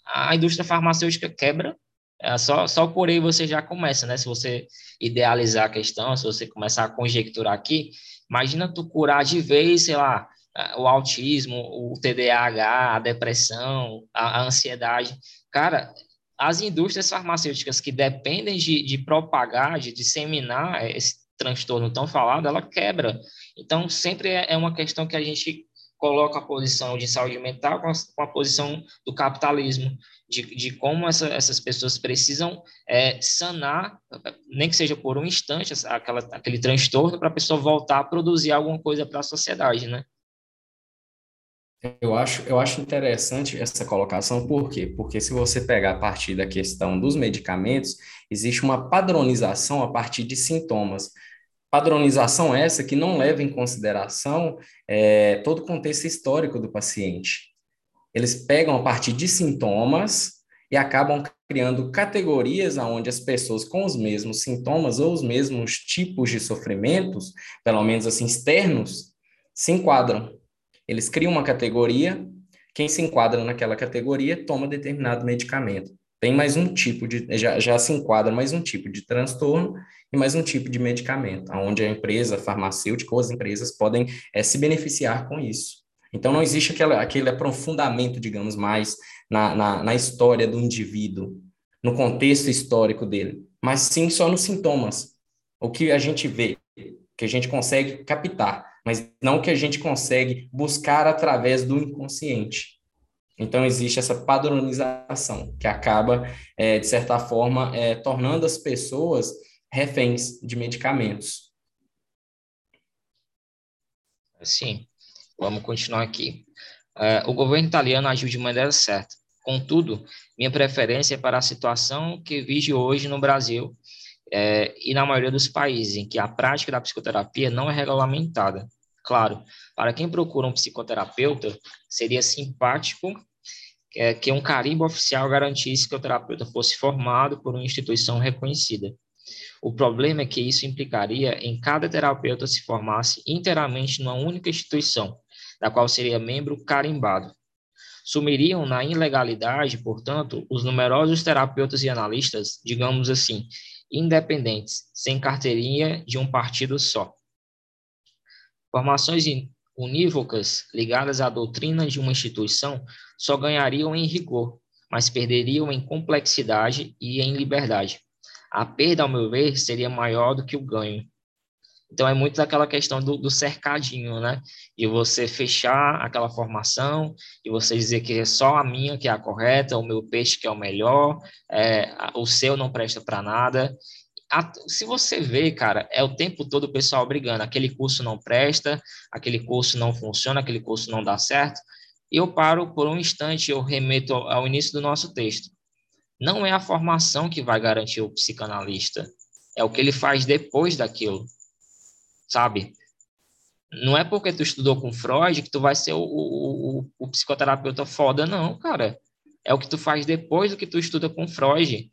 a indústria farmacêutica quebra, é, só, só por aí você já começa, né, se você idealizar a questão, se você começar a conjecturar aqui, imagina tu curar de vez, sei lá, o autismo, o TDAH, a depressão, a, a ansiedade. Cara, as indústrias farmacêuticas que dependem de, de propagar, de disseminar esse transtorno tão falado, ela quebra. Então, sempre é, é uma questão que a gente coloca a posição de saúde mental com a, com a posição do capitalismo, de, de como essa, essas pessoas precisam é, sanar, nem que seja por um instante, aquela, aquele transtorno, para a pessoa voltar a produzir alguma coisa para a sociedade, né? Eu acho, eu acho interessante essa colocação, por quê? Porque se você pegar a partir da questão dos medicamentos, existe uma padronização a partir de sintomas. Padronização essa que não leva em consideração é, todo o contexto histórico do paciente. Eles pegam a partir de sintomas e acabam criando categorias onde as pessoas com os mesmos sintomas ou os mesmos tipos de sofrimentos, pelo menos assim externos, se enquadram eles criam uma categoria, quem se enquadra naquela categoria toma determinado medicamento. Tem mais um tipo de, já, já se enquadra mais um tipo de transtorno e mais um tipo de medicamento, onde a empresa farmacêutica ou as empresas podem é, se beneficiar com isso. Então, não existe aquela, aquele aprofundamento, digamos, mais na, na, na história do indivíduo, no contexto histórico dele, mas sim só nos sintomas. O que a gente vê, que a gente consegue captar mas não que a gente consegue buscar através do inconsciente. Então, existe essa padronização, que acaba, é, de certa forma, é, tornando as pessoas reféns de medicamentos. Sim, vamos continuar aqui. Uh, o governo italiano agiu de maneira certa. Contudo, minha preferência é para a situação que vige hoje no Brasil é, e na maioria dos países em que a prática da psicoterapia não é regulamentada. Claro, para quem procura um psicoterapeuta, seria simpático é, que um carimbo oficial garantisse que o terapeuta fosse formado por uma instituição reconhecida. O problema é que isso implicaria em cada terapeuta se formasse inteiramente numa única instituição, da qual seria membro carimbado. Sumiriam na ilegalidade, portanto, os numerosos terapeutas e analistas, digamos assim, independentes, sem carteirinha de um partido só. Formações unívocas ligadas à doutrina de uma instituição só ganhariam em rigor, mas perderiam em complexidade e em liberdade. A perda, ao meu ver, seria maior do que o ganho. Então, é muito daquela questão do, do cercadinho, né? De você fechar aquela formação e você dizer que é só a minha que é a correta, o meu peixe que é o melhor, é, o seu não presta para nada se você vê, cara, é o tempo todo o pessoal brigando. Aquele curso não presta, aquele curso não funciona, aquele curso não dá certo. E eu paro por um instante, eu remeto ao, ao início do nosso texto. Não é a formação que vai garantir o psicanalista, é o que ele faz depois daquilo, sabe? Não é porque tu estudou com Freud que tu vai ser o, o, o, psicoterapeuta foda, não, cara. É o que tu faz depois do que tu estuda com Freud.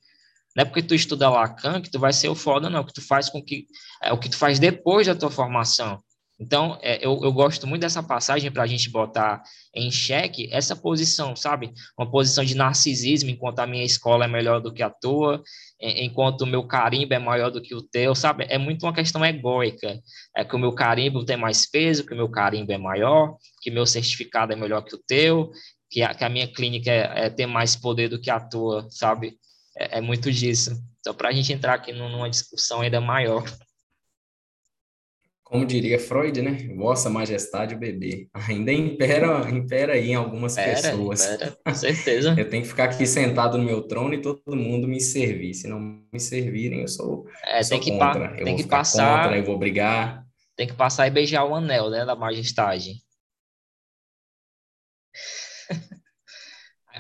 Não é porque tu estuda Lacan que tu vai ser o foda, não. O que tu faz com que é o que tu faz depois da tua formação. Então, é, eu, eu gosto muito dessa passagem para a gente botar em xeque essa posição, sabe? Uma posição de narcisismo, enquanto a minha escola é melhor do que a tua, enquanto o meu carimbo é maior do que o teu, sabe? É muito uma questão egóica. É que o meu carimbo tem mais peso, que o meu carimbo é maior, que meu certificado é melhor que o teu, que a, que a minha clínica é, é ter mais poder do que a tua, sabe? é, é muito disso. Só para a gente entrar aqui numa discussão ainda maior. Como diria Freud, né? Vossa Majestade o bebê. Ainda impera, impera aí em algumas impera, pessoas. Impera, com certeza. eu tenho que ficar aqui sentado no meu trono e todo mundo me servir. Se não me servirem, eu sou, é, sou tem contra. Que, eu tem vou que passar, contra, eu vou brigar. Tem que passar e beijar o anel, né, da majestade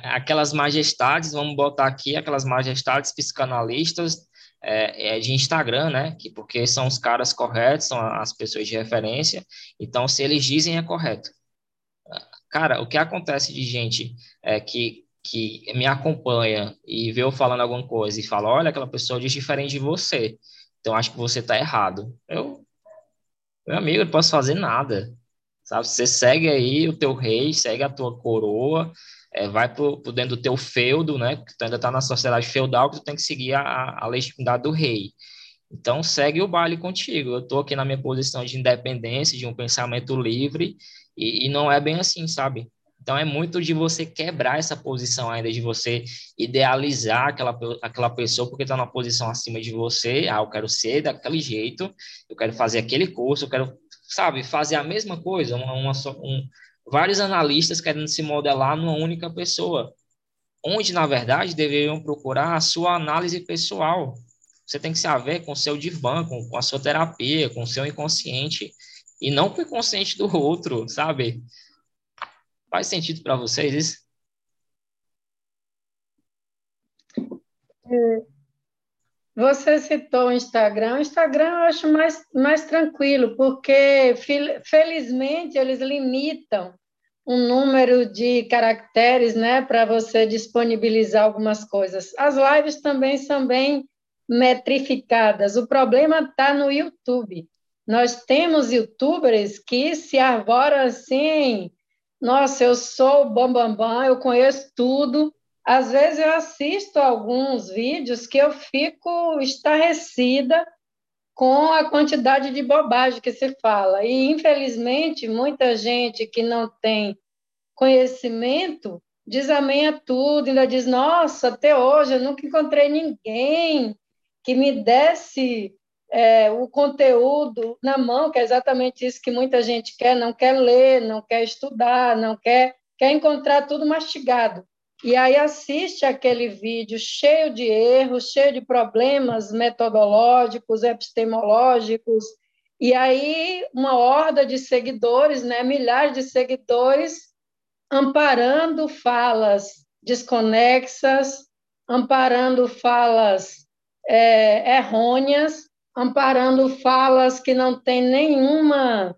aquelas majestades, vamos botar aqui, aquelas majestades psicanalistas é, é, de Instagram, né? Que, porque são os caras corretos, são as pessoas de referência, então se eles dizem é correto. Cara, o que acontece de gente é, que, que me acompanha e vê eu falando alguma coisa e fala, olha, aquela pessoa diz diferente de você, então acho que você está errado. Eu, meu amigo, não posso fazer nada, sabe? Você segue aí o teu rei, segue a tua coroa, é, vai por, por, dentro do teu feudo, né? Que tu ainda está na sociedade feudal, que tu tem que seguir a, a legitimidade do rei. Então, segue o baile contigo. Eu estou aqui na minha posição de independência, de um pensamento livre, e, e, não é bem assim, sabe? Então, é muito de você quebrar essa posição ainda, de você idealizar aquela, aquela pessoa porque está numa posição acima de você. Ah, eu quero ser daquele jeito, eu quero fazer aquele curso, eu quero, sabe, fazer a mesma coisa, uma, uma um, vários analistas querendo se modelar numa única pessoa, onde, na verdade, deveriam procurar a sua análise pessoal. Você tem que se haver com o seu divã, com, com a sua terapia, com o seu inconsciente, e não com o inconsciente do outro, sabe? Faz sentido para vocês isso? Você citou o Instagram. O Instagram eu acho mais, mais tranquilo, porque felizmente eles limitam um número de caracteres né, para você disponibilizar algumas coisas. As lives também são bem metrificadas. O problema está no YouTube. Nós temos youtubers que se arvoram assim, nossa, eu sou o bambambam, bam, bam, eu conheço tudo. Às vezes eu assisto alguns vídeos que eu fico estarrecida com a quantidade de bobagem que se fala. E, infelizmente, muita gente que não tem conhecimento diz amém a tudo, ainda diz: Nossa, até hoje eu nunca encontrei ninguém que me desse é, o conteúdo na mão, que é exatamente isso que muita gente quer, não quer ler, não quer estudar, não quer, quer encontrar tudo mastigado. E aí assiste aquele vídeo cheio de erros, cheio de problemas metodológicos, epistemológicos, e aí uma horda de seguidores, né, milhares de seguidores, amparando falas desconexas, amparando falas é, errôneas, amparando falas que não têm nenhuma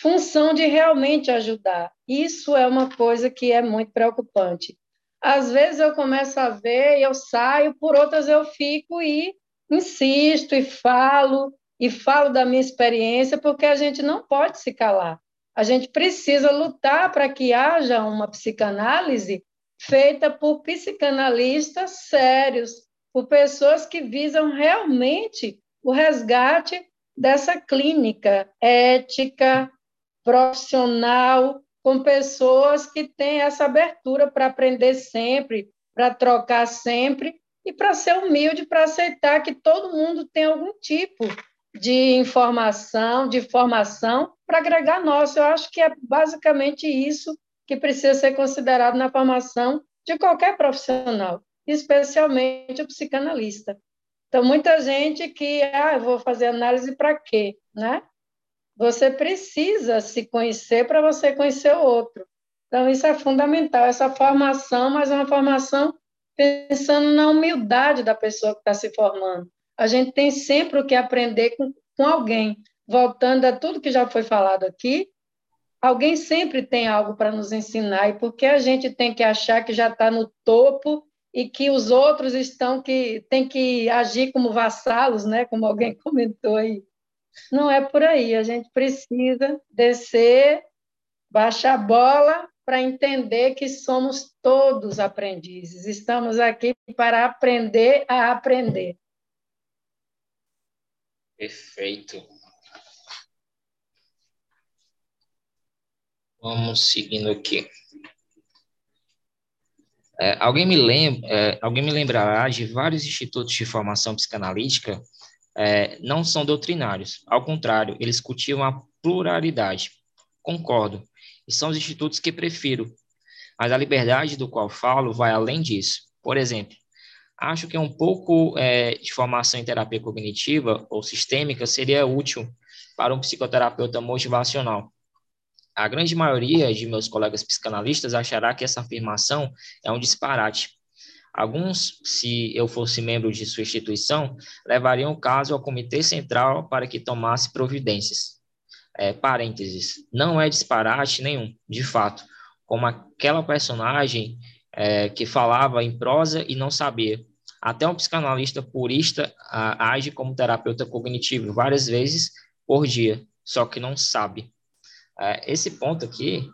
função de realmente ajudar. Isso é uma coisa que é muito preocupante. Às vezes eu começo a ver e eu saio, por outras eu fico e insisto e falo e falo da minha experiência, porque a gente não pode se calar. A gente precisa lutar para que haja uma psicanálise feita por psicanalistas sérios, por pessoas que visam realmente o resgate dessa clínica ética, profissional, com pessoas que têm essa abertura para aprender sempre, para trocar sempre e para ser humilde, para aceitar que todo mundo tem algum tipo de informação, de formação para agregar nosso. Eu acho que é basicamente isso que precisa ser considerado na formação de qualquer profissional, especialmente o psicanalista. Então, muita gente que, ah, eu vou fazer análise para quê, né? Você precisa se conhecer para você conhecer o outro. Então, isso é fundamental, essa formação, mas é uma formação pensando na humildade da pessoa que está se formando. A gente tem sempre o que aprender com, com alguém. Voltando a tudo que já foi falado aqui, alguém sempre tem algo para nos ensinar, e porque a gente tem que achar que já está no topo e que os outros estão que tem que agir como vassalos, né? Como alguém comentou aí. Não é por aí. A gente precisa descer, baixar a bola para entender que somos todos aprendizes. Estamos aqui para aprender a aprender. Perfeito. Vamos seguindo aqui. É, alguém, me lembra, é, alguém me lembrará de vários institutos de formação psicanalítica é, não são doutrinários. Ao contrário, eles cultivam a pluralidade. Concordo. E são os institutos que prefiro. Mas a liberdade do qual falo vai além disso. Por exemplo, acho que um pouco é, de formação em terapia cognitiva ou sistêmica seria útil para um psicoterapeuta motivacional a grande maioria de meus colegas psicanalistas achará que essa afirmação é um disparate. Alguns, se eu fosse membro de sua instituição, levariam o caso ao Comitê Central para que tomasse providências. É, parênteses, não é disparate nenhum, de fato, como aquela personagem é, que falava em prosa e não sabia. Até um psicanalista purista a, age como terapeuta cognitivo várias vezes por dia, só que não sabe. É, esse ponto aqui,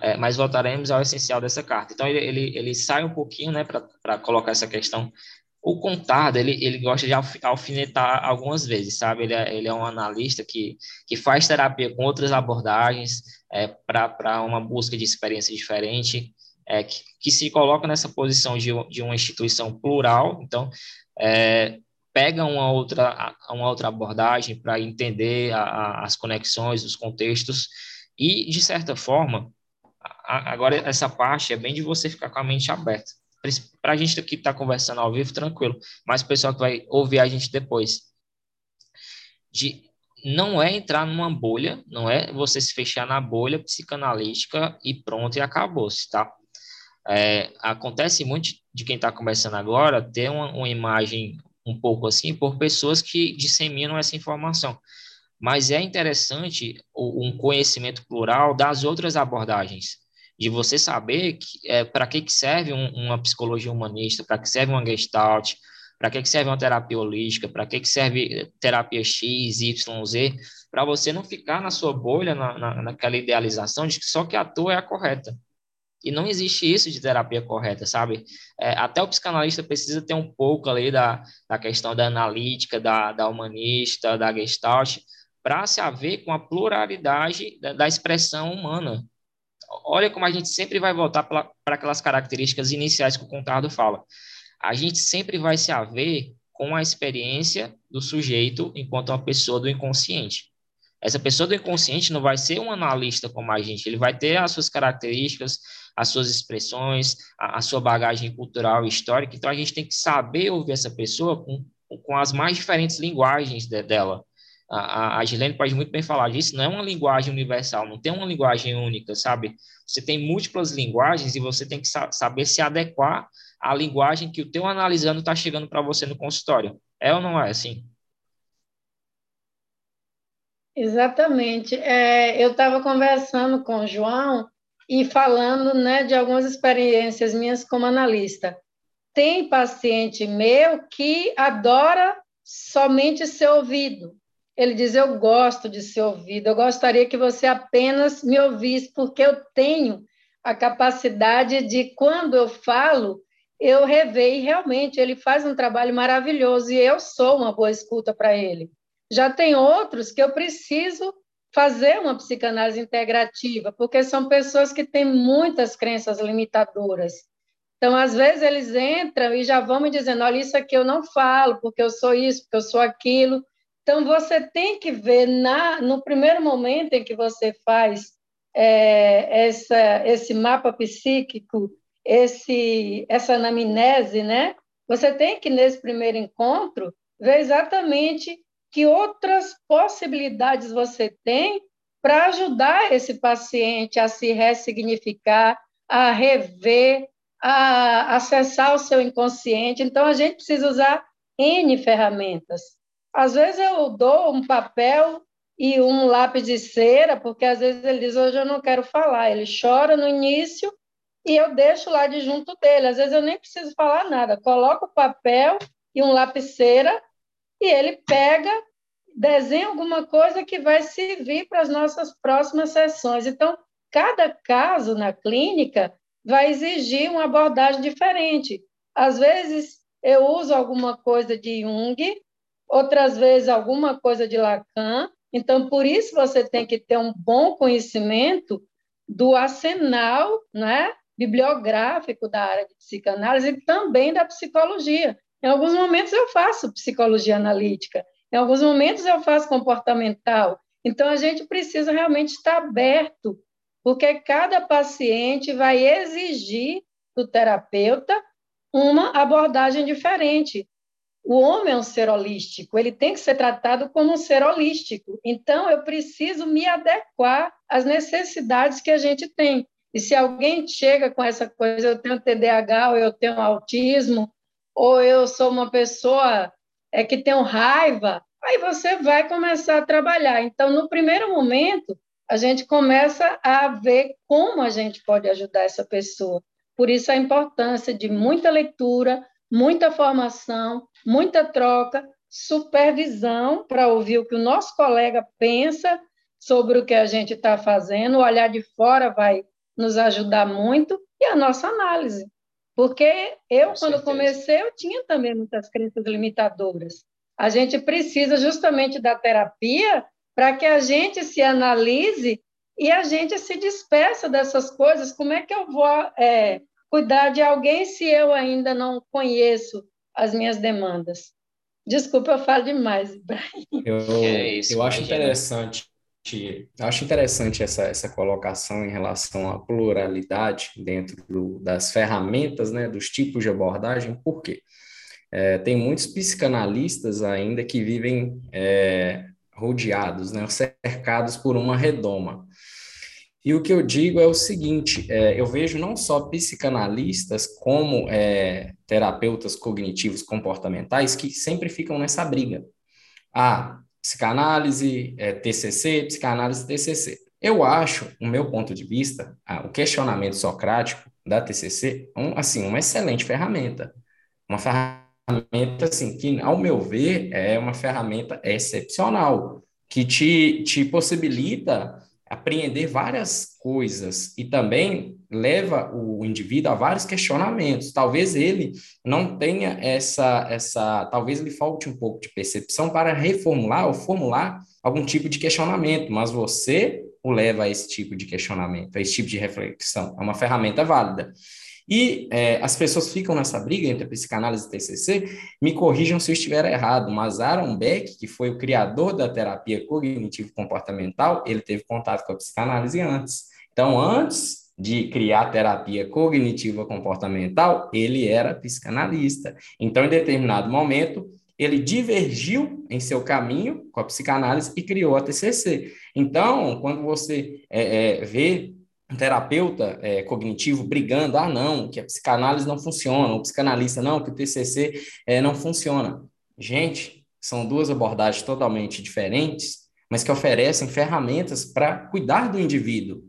é, mas voltaremos ao essencial dessa carta. Então, ele, ele, ele sai um pouquinho né, para colocar essa questão. O Contardo, ele, ele gosta de alfinetar algumas vezes, sabe? Ele é, ele é um analista que, que faz terapia com outras abordagens é, para uma busca de experiência diferente, é, que, que se coloca nessa posição de, de uma instituição plural. Então, é, pega uma outra, uma outra abordagem para entender a, a, as conexões, os contextos, e, de certa forma, agora essa parte é bem de você ficar com a mente aberta. Para a gente que está conversando ao vivo, tranquilo, mas o pessoal que vai ouvir a gente depois. De não é entrar numa bolha, não é você se fechar na bolha psicanalística e pronto, e acabou-se, tá? É, acontece muito de quem está começando agora ter uma, uma, imagem um pouco assim por pessoas que disseminam essa informação. Mas é interessante um conhecimento plural das outras abordagens, de você saber que, é, para que, que serve um, uma psicologia humanista, para que serve uma gestalt, para que, que serve uma terapia holística? Para que, que serve terapia X, Y, Z? Para você não ficar na sua bolha, na, na, naquela idealização de que só que a tua é a correta. E não existe isso de terapia correta, sabe? É, até o psicanalista precisa ter um pouco ali da, da questão da analítica, da, da humanista, da gestalt, para se haver com a pluralidade da, da expressão humana. Olha como a gente sempre vai voltar para aquelas características iniciais que o Contardo fala a gente sempre vai se haver com a experiência do sujeito enquanto uma pessoa do inconsciente. Essa pessoa do inconsciente não vai ser um analista como a gente, ele vai ter as suas características, as suas expressões, a, a sua bagagem cultural e histórica, então a gente tem que saber ouvir essa pessoa com, com as mais diferentes linguagens de, dela. A, a, Gilene pode muito bem falar disso, não é uma linguagem universal, não tem uma linguagem única, sabe? Você tem múltiplas linguagens e você tem que sa saber se adequar a linguagem que o teu analisando está chegando para você no consultório. É ou não é assim? Exatamente. É, eu estava conversando com o João e falando né, de algumas experiências minhas como analista. Tem paciente meu que adora somente ser ouvido. Ele diz: Eu gosto de ser ouvido, eu gostaria que você apenas me ouvisse, porque eu tenho a capacidade de, quando eu falo, eu revei e realmente ele faz um trabalho maravilhoso e eu sou uma boa escuta para ele. Já tem outros que eu preciso fazer uma psicanálise integrativa, porque são pessoas que têm muitas crenças limitadoras. Então, às vezes, eles entram e já vão me dizendo: olha, isso aqui eu não falo, porque eu sou isso, porque eu sou aquilo. Então, você tem que ver, na, no primeiro momento em que você faz é, essa, esse mapa psíquico esse, essa anamnese, né? Você tem que, nesse primeiro encontro, ver exatamente que outras possibilidades você tem para ajudar esse paciente a se ressignificar, a rever, a acessar o seu inconsciente. Então, a gente precisa usar N ferramentas. Às vezes, eu dou um papel e um lápis de cera, porque às vezes ele diz: Hoje eu não quero falar. Ele chora no início e eu deixo lá de junto dele. Às vezes eu nem preciso falar nada, coloco o papel e um lapiseira e ele pega, desenha alguma coisa que vai servir para as nossas próximas sessões. Então, cada caso na clínica vai exigir uma abordagem diferente. Às vezes eu uso alguma coisa de Jung, outras vezes alguma coisa de Lacan. Então, por isso você tem que ter um bom conhecimento do arsenal, né, bibliográfico da área de psicanálise e também da psicologia. Em alguns momentos eu faço psicologia analítica, em alguns momentos eu faço comportamental. Então a gente precisa realmente estar aberto, porque cada paciente vai exigir do terapeuta uma abordagem diferente. O homem é um ser holístico, ele tem que ser tratado como um ser holístico. Então, eu preciso me adequar às necessidades que a gente tem. E se alguém chega com essa coisa, eu tenho TDAH, ou eu tenho autismo, ou eu sou uma pessoa é, que tem raiva, aí você vai começar a trabalhar. Então, no primeiro momento, a gente começa a ver como a gente pode ajudar essa pessoa. Por isso, a importância de muita leitura, muita formação, muita troca, supervisão para ouvir o que o nosso colega pensa sobre o que a gente está fazendo. O olhar de fora vai nos ajudar muito, e a nossa análise. Porque eu, Com quando certeza. comecei, eu tinha também muitas crenças limitadoras. A gente precisa justamente da terapia para que a gente se analise e a gente se despeça dessas coisas. Como é que eu vou é, cuidar de alguém se eu ainda não conheço as minhas demandas? Desculpa, eu falo demais, Ibrahim. Eu, é isso, eu acho interessante acho interessante essa, essa colocação em relação à pluralidade dentro do, das ferramentas, né, dos tipos de abordagem, por quê? É, tem muitos psicanalistas ainda que vivem é, rodeados, né, cercados por uma redoma. E o que eu digo é o seguinte: é, eu vejo não só psicanalistas como é, terapeutas cognitivos comportamentais que sempre ficam nessa briga. Ah, psicanálise, é, TCC, psicanálise, TCC. Eu acho, no meu ponto de vista, ah, o questionamento socrático da TCC, um, assim, uma excelente ferramenta. Uma ferramenta, assim, que, ao meu ver, é uma ferramenta excepcional, que te, te possibilita apreender várias coisas e também leva o indivíduo a vários questionamentos. Talvez ele não tenha essa essa, talvez lhe falte um pouco de percepção para reformular ou formular algum tipo de questionamento, mas você o leva a esse tipo de questionamento, a esse tipo de reflexão. É uma ferramenta válida. E é, as pessoas ficam nessa briga entre psicanálise e TCC, me corrijam se eu estiver errado, mas Aaron Beck, que foi o criador da terapia cognitivo-comportamental, ele teve contato com a psicanálise antes. Então, antes de criar a terapia cognitiva comportamental, ele era psicanalista. Então, em determinado momento, ele divergiu em seu caminho com a psicanálise e criou a TCC. Então, quando você é, é, vê terapeuta é, cognitivo brigando, ah, não, que a psicanálise não funciona, o psicanalista não, que o TCC é, não funciona. Gente, são duas abordagens totalmente diferentes, mas que oferecem ferramentas para cuidar do indivíduo,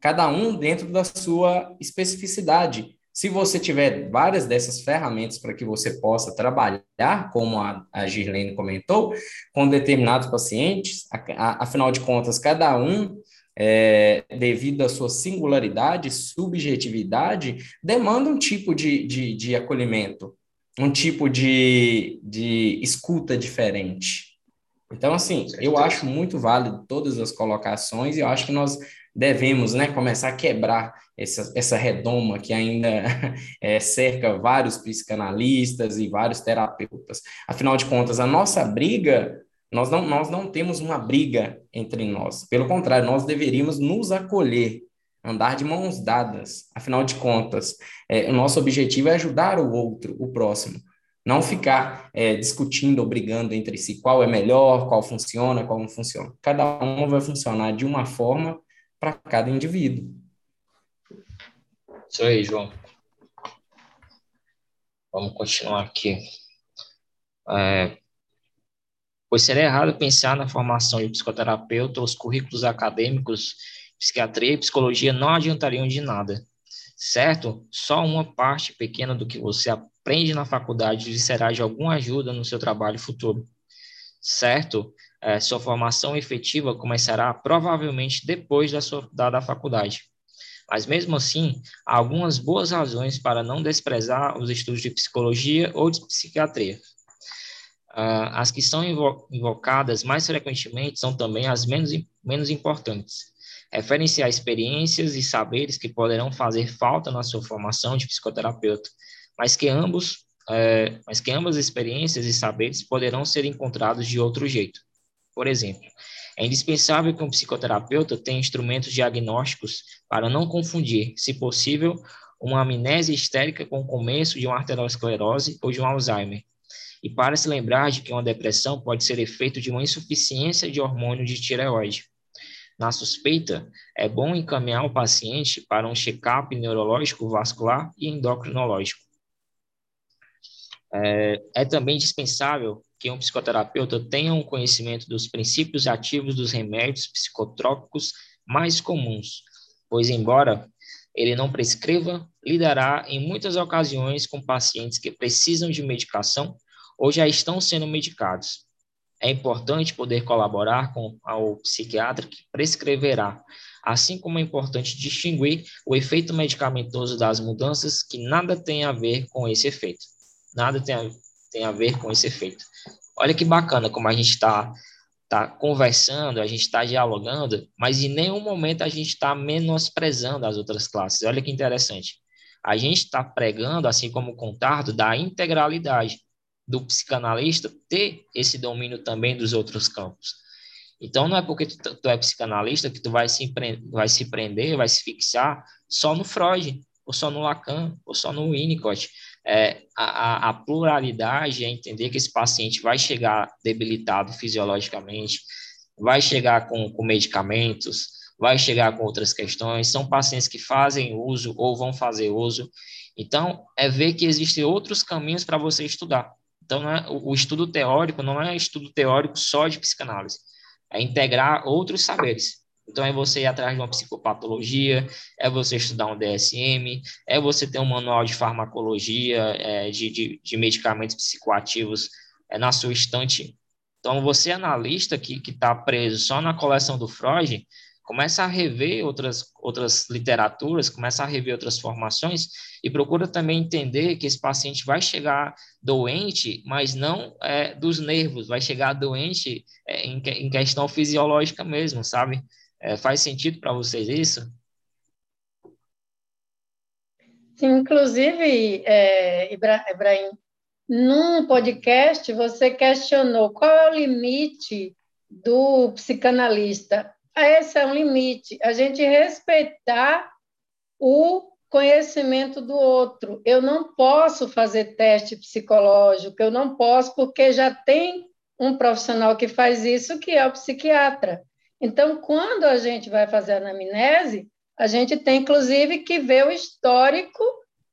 cada um dentro da sua especificidade. Se você tiver várias dessas ferramentas para que você possa trabalhar, como a, a Girlene comentou, com determinados pacientes, a, a, afinal de contas, cada um é, devido à sua singularidade, subjetividade, demanda um tipo de, de, de acolhimento, um tipo de, de escuta diferente. Então, assim, eu acho muito válido todas as colocações e eu acho que nós devemos né, começar a quebrar essa, essa redoma que ainda é, cerca vários psicanalistas e vários terapeutas. Afinal de contas, a nossa briga nós não, nós não temos uma briga entre nós. Pelo contrário, nós deveríamos nos acolher, andar de mãos dadas. Afinal de contas, é, o nosso objetivo é ajudar o outro, o próximo. Não ficar é, discutindo ou brigando entre si qual é melhor, qual funciona, qual não funciona. Cada uma vai funcionar de uma forma para cada indivíduo. Isso aí, João. Vamos continuar aqui. É, pois seria errado pensar na formação de psicoterapeuta, os currículos acadêmicos, psiquiatria e psicologia não adiantariam de nada, certo? Só uma parte pequena do que você aprende na faculdade lhe será de alguma ajuda no seu trabalho futuro, certo? É, sua formação efetiva começará provavelmente depois da, sua, da, da faculdade. Mas mesmo assim, há algumas boas razões para não desprezar os estudos de psicologia ou de psiquiatria. Uh, as que são invo invocadas mais frequentemente são também as menos, menos importantes. Referem-se a experiências e saberes que poderão fazer falta na sua formação de psicoterapeuta, mas que ambos, é, mas que ambas experiências e saberes poderão ser encontrados de outro jeito. Por exemplo, é indispensável que um psicoterapeuta tenha instrumentos diagnósticos para não confundir, se possível, uma amnésia histérica com o começo de uma arteriosclerose ou de um Alzheimer, e para se lembrar de que uma depressão pode ser efeito de uma insuficiência de hormônio de tireoide. Na suspeita, é bom encaminhar o paciente para um check-up neurológico, vascular e endocrinológico. É, é também indispensável que um psicoterapeuta tenha um conhecimento dos princípios ativos dos remédios psicotrópicos mais comuns, pois, embora ele não prescreva, lidará em muitas ocasiões com pacientes que precisam de medicação ou já estão sendo medicados. É importante poder colaborar com o psiquiatra que prescreverá, assim como é importante distinguir o efeito medicamentoso das mudanças que nada tem a ver com esse efeito. Nada tem a, tem a ver com esse efeito. Olha que bacana como a gente está tá conversando, a gente está dialogando, mas em nenhum momento a gente está menosprezando as outras classes. Olha que interessante. A gente está pregando, assim como o Contardo, da integralidade do psicanalista ter esse domínio também dos outros campos. Então, não é porque tu, tu é psicanalista que tu vai se, vai se prender, vai se fixar só no Freud, ou só no Lacan, ou só no Winnicott. É, a, a, pluralidade é entender que esse paciente vai chegar debilitado fisiologicamente, vai chegar com, com medicamentos, vai chegar com outras questões, são pacientes que fazem uso ou vão fazer uso. Então, é ver que existem outros caminhos para você estudar. Então, é, o, estudo teórico não é estudo teórico só de psicanálise, é integrar outros saberes. Então, é você ir atrás de uma psicopatologia, é você estudar um DSM, é você ter um manual de farmacologia, é, de, de, de, medicamentos psicoativos é, na sua estante. Então, você, analista que está preso só na coleção do Freud, começa a rever outras, outras literaturas, começa a rever outras formações e procura também entender que esse paciente vai chegar doente, mas não é, dos nervos, vai chegar doente é, em, em questão fisiológica mesmo, sabe? É, faz sentido para vocês isso? Sim, inclusive, é, Ibrahim, num podcast você questionou qual é o limite do psicanalista esse é um limite, a gente respeitar o conhecimento do outro. Eu não posso fazer teste psicológico, eu não posso, porque já tem um profissional que faz isso, que é o psiquiatra. Então, quando a gente vai fazer a anamnese, a gente tem, inclusive, que ver o histórico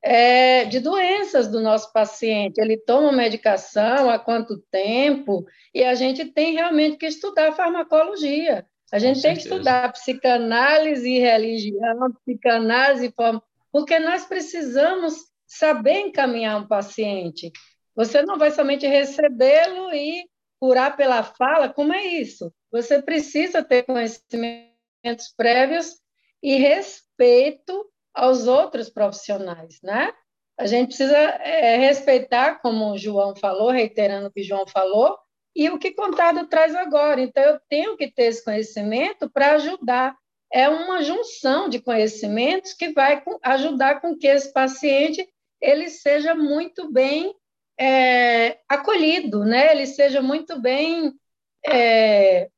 é, de doenças do nosso paciente. Ele toma medicação há quanto tempo? E a gente tem realmente que estudar farmacologia. A gente tem que estudar psicanálise e religião, psicanálise e forma, porque nós precisamos saber encaminhar um paciente. Você não vai somente recebê-lo e curar pela fala, como é isso? Você precisa ter conhecimentos prévios e respeito aos outros profissionais, né? A gente precisa é, respeitar, como o João falou, reiterando o que o João falou, e o que Contado traz agora. Então, eu tenho que ter esse conhecimento para ajudar. É uma junção de conhecimentos que vai ajudar com que esse paciente ele seja muito bem é, acolhido, né? ele seja muito bem é,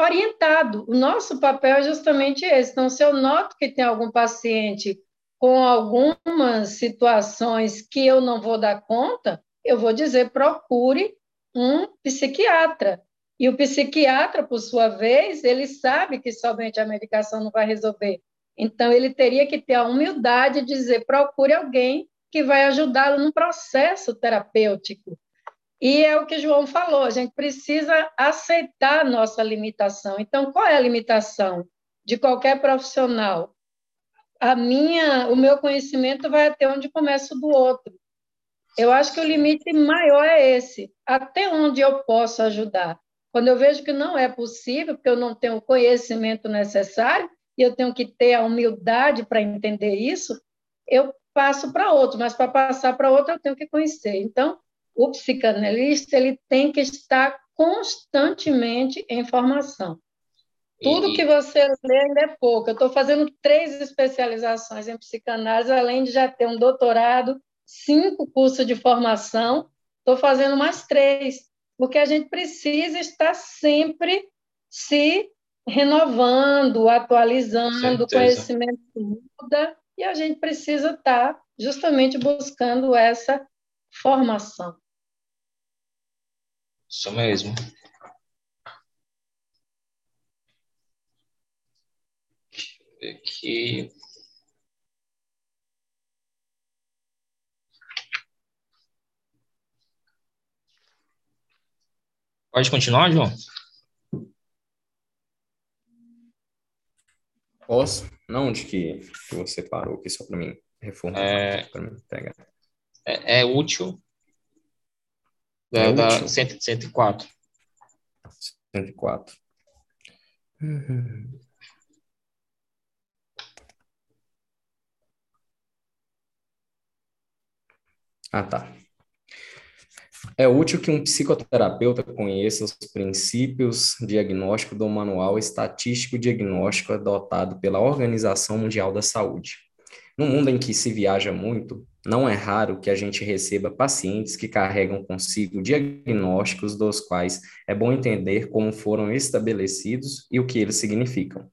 orientado. O nosso papel é justamente esse. Então, se eu noto que tem algum paciente com algumas situações que eu não vou dar conta, eu vou dizer procure um psiquiatra. E o psiquiatra, por sua vez, ele sabe que somente a medicação não vai resolver. Então, ele teria que ter a humildade de dizer: procure alguém que vai ajudá-lo no processo terapêutico. E é o que João falou: a gente precisa aceitar a nossa limitação. Então, qual é a limitação de qualquer profissional? A minha, o meu conhecimento vai até onde começa o do outro. Eu acho que o limite maior é esse, até onde eu posso ajudar. Quando eu vejo que não é possível, porque eu não tenho o conhecimento necessário, e eu tenho que ter a humildade para entender isso, eu passo para outro, mas para passar para outro eu tenho que conhecer. Então, o psicanalista ele tem que estar constantemente em formação. Tudo e... que você lê ainda é pouco. Eu estou fazendo três especializações em psicanálise, além de já ter um doutorado cinco cursos de formação, estou fazendo mais três, porque a gente precisa estar sempre se renovando, atualizando, o conhecimento muda, e a gente precisa estar justamente buscando essa formação. Isso mesmo. Deixa eu ver aqui. Pode continuar, João? Posso? Não, onde que, que você parou aqui, só para mim reformular, é, para mim pegar. É, é útil. É, é da útil. 104. 104. Uhum. Ah, tá. É útil que um psicoterapeuta conheça os princípios diagnóstico do Manual Estatístico Diagnóstico adotado pela Organização Mundial da Saúde. No mundo em que se viaja muito, não é raro que a gente receba pacientes que carregam consigo diagnósticos dos quais é bom entender como foram estabelecidos e o que eles significam.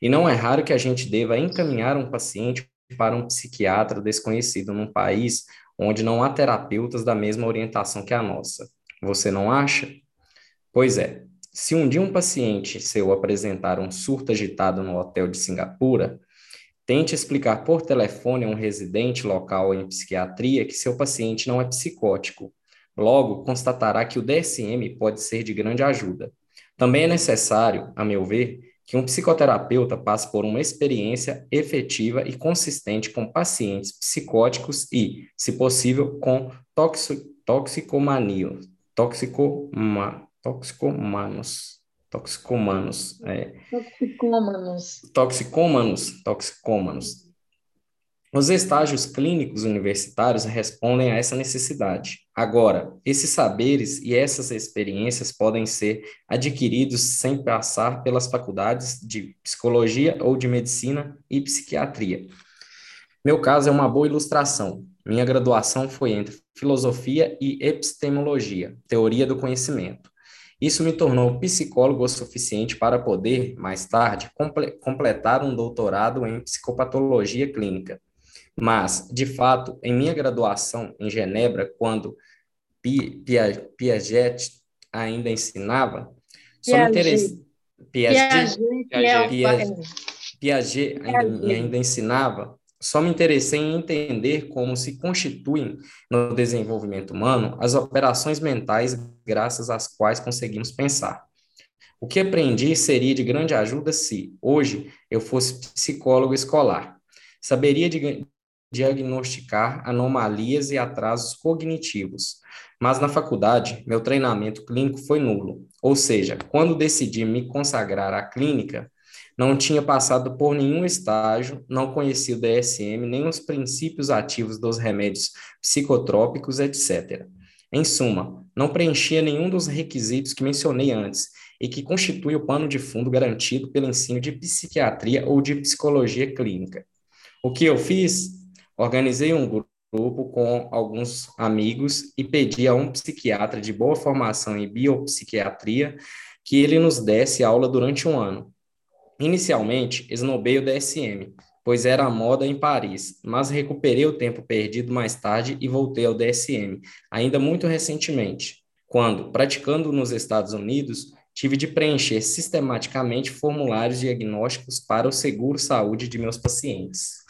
E não é raro que a gente deva encaminhar um paciente para um psiquiatra desconhecido num país onde não há terapeutas da mesma orientação que a nossa. Você não acha? Pois é, se um dia um paciente seu apresentar um surto agitado no hotel de Singapura, tente explicar por telefone a um residente local em psiquiatria que seu paciente não é psicótico. Logo, constatará que o DSM pode ser de grande ajuda. Também é necessário, a meu ver, que um psicoterapeuta passe por uma experiência efetiva e consistente com pacientes psicóticos e, se possível, com toxicomania, toxicoma, toxicomanos, toxicomanos, é. Toxicômanos. Toxicômanos, toxicômanos. Os estágios clínicos universitários respondem a essa necessidade. Agora, esses saberes e essas experiências podem ser adquiridos sem passar pelas faculdades de psicologia ou de medicina e psiquiatria. Meu caso é uma boa ilustração. Minha graduação foi entre filosofia e epistemologia, teoria do conhecimento. Isso me tornou psicólogo o suficiente para poder, mais tarde, comple completar um doutorado em psicopatologia clínica. Mas, de fato, em minha graduação em Genebra, quando Piaget ainda ensinava, só me interessei. Piaget, Piaget, Piaget ainda, ainda ensinava, só me interessei em entender como se constituem no desenvolvimento humano as operações mentais graças às quais conseguimos pensar. O que aprendi seria de grande ajuda se, hoje, eu fosse psicólogo escolar. Saberia de, diagnosticar anomalias e atrasos cognitivos, mas na faculdade, meu treinamento clínico foi nulo. Ou seja, quando decidi me consagrar à clínica, não tinha passado por nenhum estágio, não conhecia o DSM, nem os princípios ativos dos remédios psicotrópicos, etc. Em suma, não preenchia nenhum dos requisitos que mencionei antes e que constitui o pano de fundo garantido pelo ensino de psiquiatria ou de psicologia clínica. O que eu fiz? Organizei um grupo com alguns amigos e pedi a um psiquiatra de boa formação em biopsiquiatria que ele nos desse aula durante um ano. Inicialmente, esnobei o DSM, pois era a moda em Paris, mas recuperei o tempo perdido mais tarde e voltei ao DSM, ainda muito recentemente, quando, praticando nos Estados Unidos, tive de preencher sistematicamente formulários diagnósticos para o seguro-saúde de meus pacientes.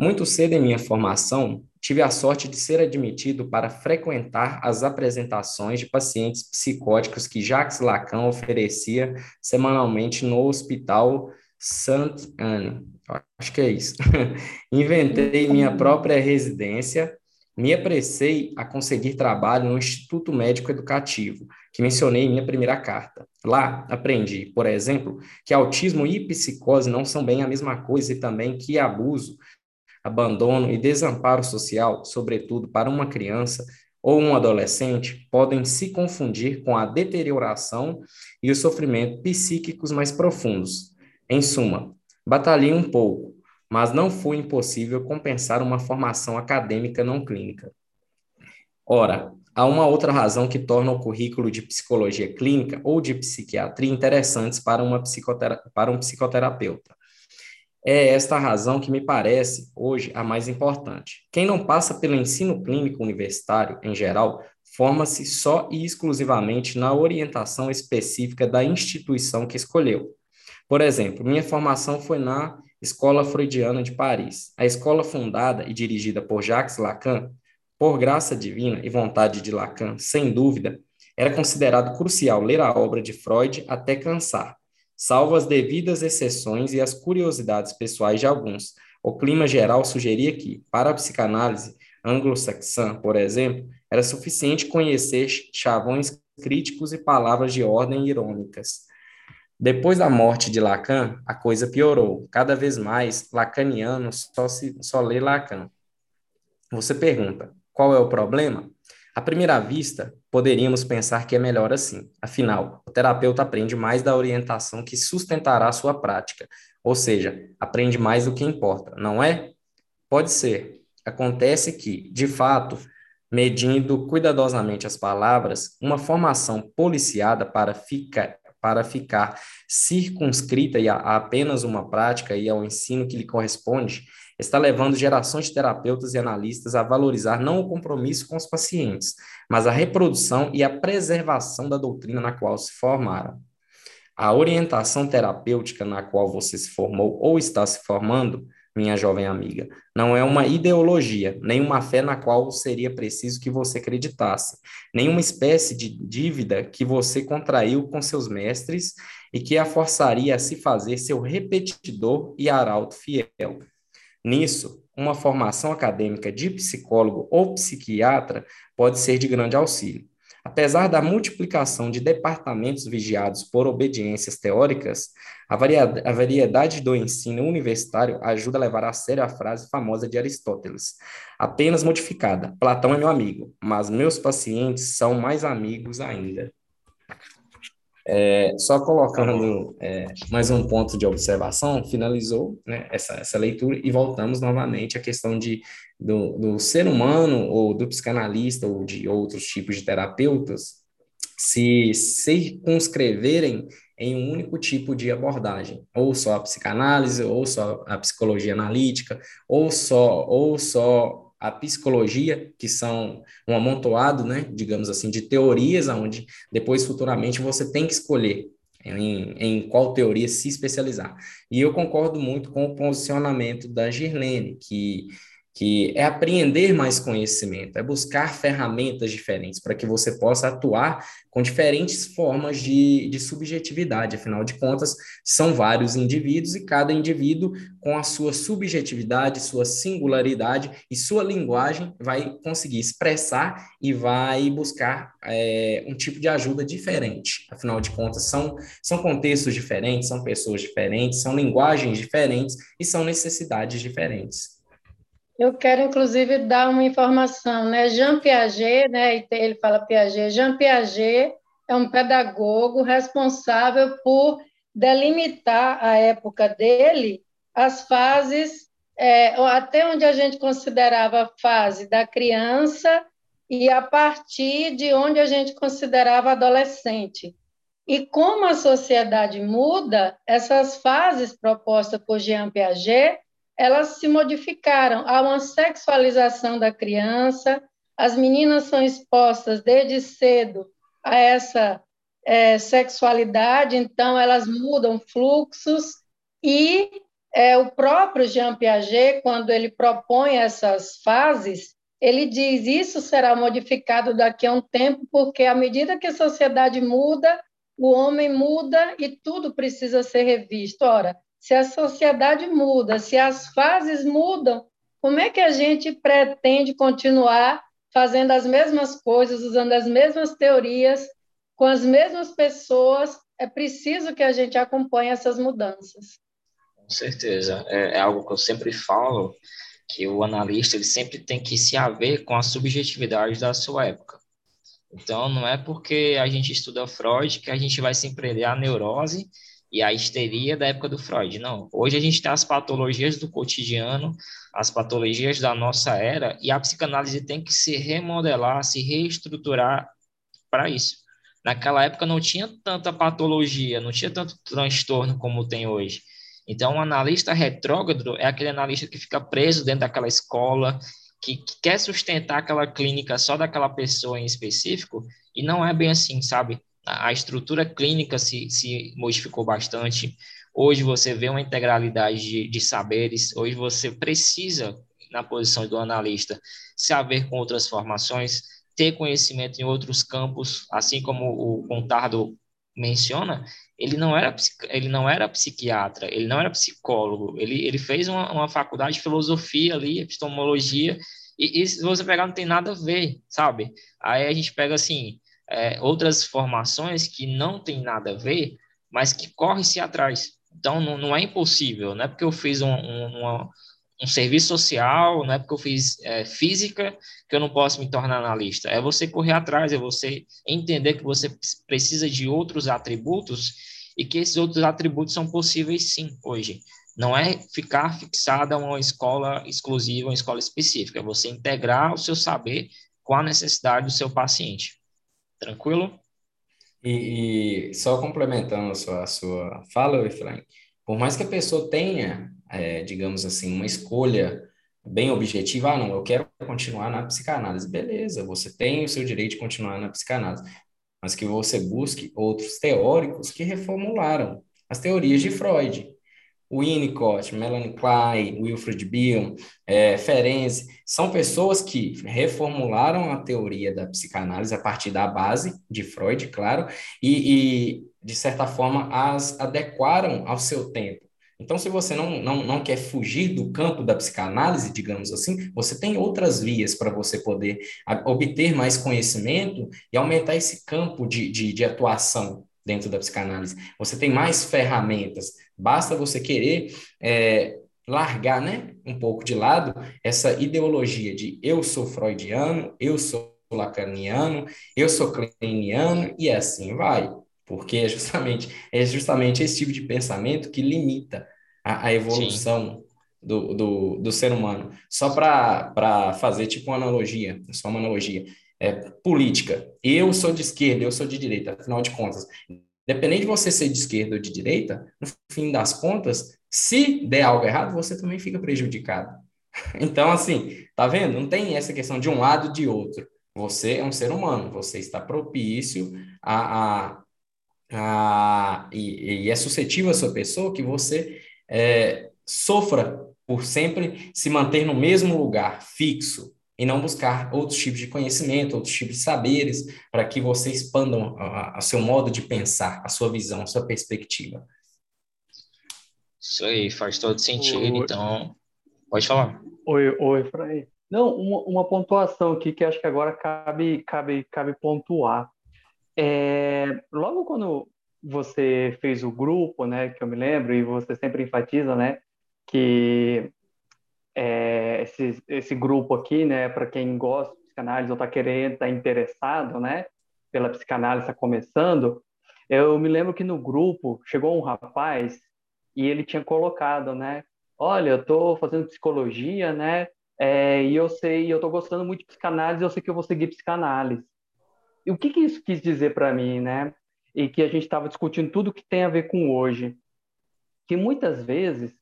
Muito cedo em minha formação, tive a sorte de ser admitido para frequentar as apresentações de pacientes psicóticos que Jacques Lacan oferecia semanalmente no Hospital Sainte-Anne. Acho que é isso. Inventei minha própria residência, me apressei a conseguir trabalho no Instituto Médico Educativo, que mencionei em minha primeira carta. Lá aprendi, por exemplo, que autismo e psicose não são bem a mesma coisa e também que abuso abandono e desamparo social, sobretudo para uma criança ou um adolescente, podem se confundir com a deterioração e o sofrimento psíquicos mais profundos. Em suma, batalhei um pouco, mas não foi impossível compensar uma formação acadêmica não clínica. Ora, há uma outra razão que torna o currículo de psicologia clínica ou de psiquiatria interessantes para, uma psicotera para um psicoterapeuta. É esta a razão que me parece, hoje, a mais importante. Quem não passa pelo ensino clínico universitário, em geral, forma-se só e exclusivamente na orientação específica da instituição que escolheu. Por exemplo, minha formação foi na Escola Freudiana de Paris. A escola fundada e dirigida por Jacques Lacan, por graça divina e vontade de Lacan, sem dúvida, era considerado crucial ler a obra de Freud até cansar salvo as devidas exceções e as curiosidades pessoais de alguns. O clima geral sugeria que, para a psicanálise anglo-saxã, por exemplo, era suficiente conhecer chavões críticos e palavras de ordem irônicas. Depois da morte de Lacan, a coisa piorou. Cada vez mais, lacanianos só, se, só lê Lacan. Você pergunta, qual é o problema? À primeira vista, poderíamos pensar que é melhor assim. Afinal, o terapeuta aprende mais da orientação que sustentará a sua prática, ou seja, aprende mais do que importa, não é? Pode ser. Acontece que, de fato, medindo cuidadosamente as palavras, uma formação policiada para ficar, para ficar circunscrita a apenas uma prática e ao ensino que lhe corresponde, está levando gerações de terapeutas e analistas a valorizar não o compromisso com os pacientes, mas a reprodução e a preservação da doutrina na qual se formaram. A orientação terapêutica na qual você se formou ou está se formando minha jovem amiga. Não é uma ideologia, nem uma fé na qual seria preciso que você acreditasse, nem uma espécie de dívida que você contraiu com seus mestres e que a forçaria a se fazer seu repetidor e arauto fiel. Nisso, uma formação acadêmica de psicólogo ou psiquiatra pode ser de grande auxílio. Apesar da multiplicação de departamentos vigiados por obediências teóricas, a variedade do ensino universitário ajuda a levar a sério a frase famosa de Aristóteles, apenas modificada: Platão é meu amigo, mas meus pacientes são mais amigos ainda. É, só colocando é, mais um ponto de observação, finalizou né, essa, essa leitura e voltamos novamente à questão de, do, do ser humano ou do psicanalista ou de outros tipos de terapeutas se circunscreverem em um único tipo de abordagem, ou só a psicanálise, ou só a psicologia analítica, ou só, ou só a psicologia, que são um amontoado, né, digamos assim, de teorias, onde depois, futuramente, você tem que escolher em, em qual teoria se especializar. E eu concordo muito com o posicionamento da Girlene, que que é apreender mais conhecimento, é buscar ferramentas diferentes para que você possa atuar com diferentes formas de, de subjetividade. Afinal de contas, são vários indivíduos e cada indivíduo, com a sua subjetividade, sua singularidade e sua linguagem, vai conseguir expressar e vai buscar é, um tipo de ajuda diferente. Afinal de contas, são, são contextos diferentes, são pessoas diferentes, são linguagens diferentes e são necessidades diferentes. Eu quero, inclusive, dar uma informação, né? Jean Piaget, né? Ele fala Piaget. Jean Piaget é um pedagogo responsável por delimitar a época dele as fases é, até onde a gente considerava a fase da criança e a partir de onde a gente considerava adolescente. E como a sociedade muda, essas fases propostas por Jean Piaget elas se modificaram. Há uma sexualização da criança, as meninas são expostas desde cedo a essa é, sexualidade, então elas mudam fluxos e é, o próprio Jean Piaget, quando ele propõe essas fases, ele diz isso será modificado daqui a um tempo, porque à medida que a sociedade muda, o homem muda e tudo precisa ser revisto. Ora, se a sociedade muda, se as fases mudam, como é que a gente pretende continuar fazendo as mesmas coisas, usando as mesmas teorias, com as mesmas pessoas? É preciso que a gente acompanhe essas mudanças. Com certeza. É, é algo que eu sempre falo, que o analista ele sempre tem que se haver com a subjetividade da sua época. Então, não é porque a gente estuda Freud que a gente vai se empreender a neurose e a histeria da época do Freud. Não, hoje a gente tem as patologias do cotidiano, as patologias da nossa era, e a psicanálise tem que se remodelar, se reestruturar para isso. Naquela época não tinha tanta patologia, não tinha tanto transtorno como tem hoje. Então, um analista retrógrado é aquele analista que fica preso dentro daquela escola, que, que quer sustentar aquela clínica só daquela pessoa em específico, e não é bem assim, sabe? A estrutura clínica se, se modificou bastante. Hoje você vê uma integralidade de, de saberes, hoje você precisa, na posição do analista, saber com outras formações, ter conhecimento em outros campos, assim como o Contardo menciona, ele não era ele não era psiquiatra, ele não era psicólogo, ele, ele fez uma, uma faculdade de filosofia ali, epistemologia, e, e se você pegar não tem nada a ver, sabe? Aí a gente pega assim, é, outras formações que não tem nada a ver, mas que corre-se atrás. Então, não, não, é impossível, não é porque eu fiz um, um, um serviço social, não é porque eu fiz é, física que eu não posso me tornar analista. É você correr atrás, é você entender que você precisa de outros atributos e que esses outros atributos são possíveis sim hoje. Não é ficar fixado a uma escola exclusiva, uma escola específica, é você integrar o seu saber com a necessidade do seu paciente. Tranquilo? E, e só complementando a sua, a sua fala, Efraim, por mais que a pessoa tenha é, digamos assim, uma escolha bem objetiva, ah, não, eu quero continuar na psicanálise. Beleza, você tem o seu direito de continuar na psicanálise, mas que você busque outros teóricos que reformularam as teorias de Freud. Winnicott, Melanie Klein, Wilfred Bion, é, Ferenczi, são pessoas que reformularam a teoria da psicanálise a partir da base de Freud, claro, e, e de certa forma as adequaram ao seu tempo. Então, se você não, não, não quer fugir do campo da psicanálise, digamos assim, você tem outras vias para você poder obter mais conhecimento e aumentar esse campo de, de, de atuação dentro da psicanálise. Você tem mais ferramentas, basta você querer é, largar né, um pouco de lado essa ideologia de eu sou freudiano, eu sou lacaniano, eu sou kleiniano, e assim vai porque é justamente, é justamente esse tipo de pensamento que limita a, a evolução do, do, do, ser humano. Só para fazer tipo uma analogia, só uma analogia. É, política. Eu sou de esquerda, eu sou de direita, afinal de contas. Independente de você ser de esquerda ou de direita, no fim das contas, se der algo errado, você também fica prejudicado. Então, assim, tá vendo? Não tem essa questão de um lado de outro. Você é um ser humano, você está propício a, a ah, e, e, é suscetível a sua pessoa que você é, sofra por sempre se manter no mesmo lugar fixo e não buscar outros tipos de conhecimento, outros tipos de saberes, para que você expanda o seu modo de pensar, a sua visão, a sua perspectiva. Isso aí, faz todo sentido. Oi. Então, pode falar. Oi, oi, Fray. Não, uma, uma pontuação aqui que acho que agora cabe, cabe, cabe pontuar. É, logo quando você fez o grupo, né, que eu me lembro, e você sempre enfatiza, né, que é, esse, esse grupo aqui, né, para quem gosta de psicanálise ou está querendo, está interessado, né, pela psicanálise está começando, eu me lembro que no grupo chegou um rapaz e ele tinha colocado, né, olha, eu estou fazendo psicologia, né, é, e eu sei, eu estou gostando muito de psicanálise, eu sei que eu vou seguir psicanálise. E o que, que isso quis dizer para mim, né? E que a gente estava discutindo tudo que tem a ver com hoje. Que muitas vezes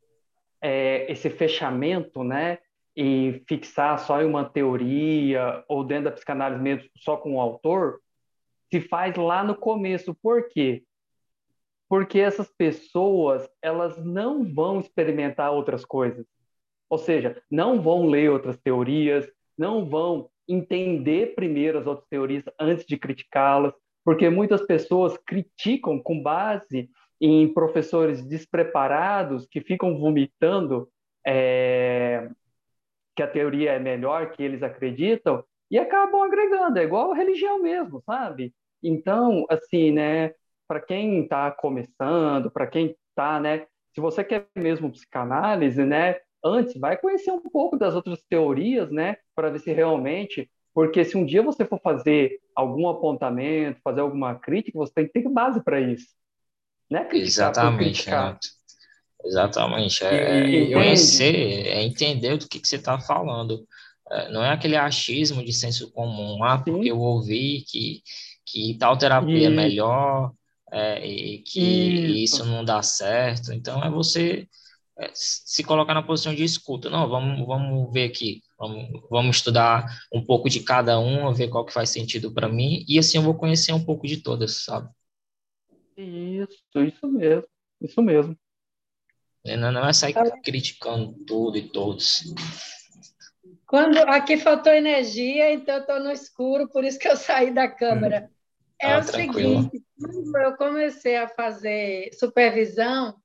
é, esse fechamento, né? E fixar só em uma teoria ou dentro da psicanálise mesmo, só com o autor, se faz lá no começo. Por quê? Porque essas pessoas, elas não vão experimentar outras coisas. Ou seja, não vão ler outras teorias, não vão entender primeiro as outras teorias antes de criticá-las, porque muitas pessoas criticam com base em professores despreparados que ficam vomitando é, que a teoria é melhor que eles acreditam e acabam agregando, é igual a religião mesmo, sabe? Então, assim, né, para quem está começando, para quem está, né, se você quer mesmo psicanálise, né, antes, vai conhecer um pouco das outras teorias, né, para ver se realmente, porque se um dia você for fazer algum apontamento, fazer alguma crítica, você tem que ter base para isso. Né? Criticar Exatamente, Renato. Exatamente. É, e, é conhecer, é entender do que, que você está falando. É, não é aquele achismo de senso comum, ah, porque Sim. eu ouvi que, que tal terapia e... é melhor, é, e que isso. isso não dá certo. Então, é você é, se colocar na posição de escuta. Não, vamos, vamos ver aqui, vamos, vamos estudar um pouco de cada um, ver qual que faz sentido para mim, e assim eu vou conhecer um pouco de todas, sabe? Isso, isso mesmo, isso mesmo. Não, não é sair criticando tudo e todos. Quando aqui faltou energia, então eu estou no escuro, por isso que eu saí da câmera. É ah, o tranquilo. seguinte, quando eu comecei a fazer supervisão,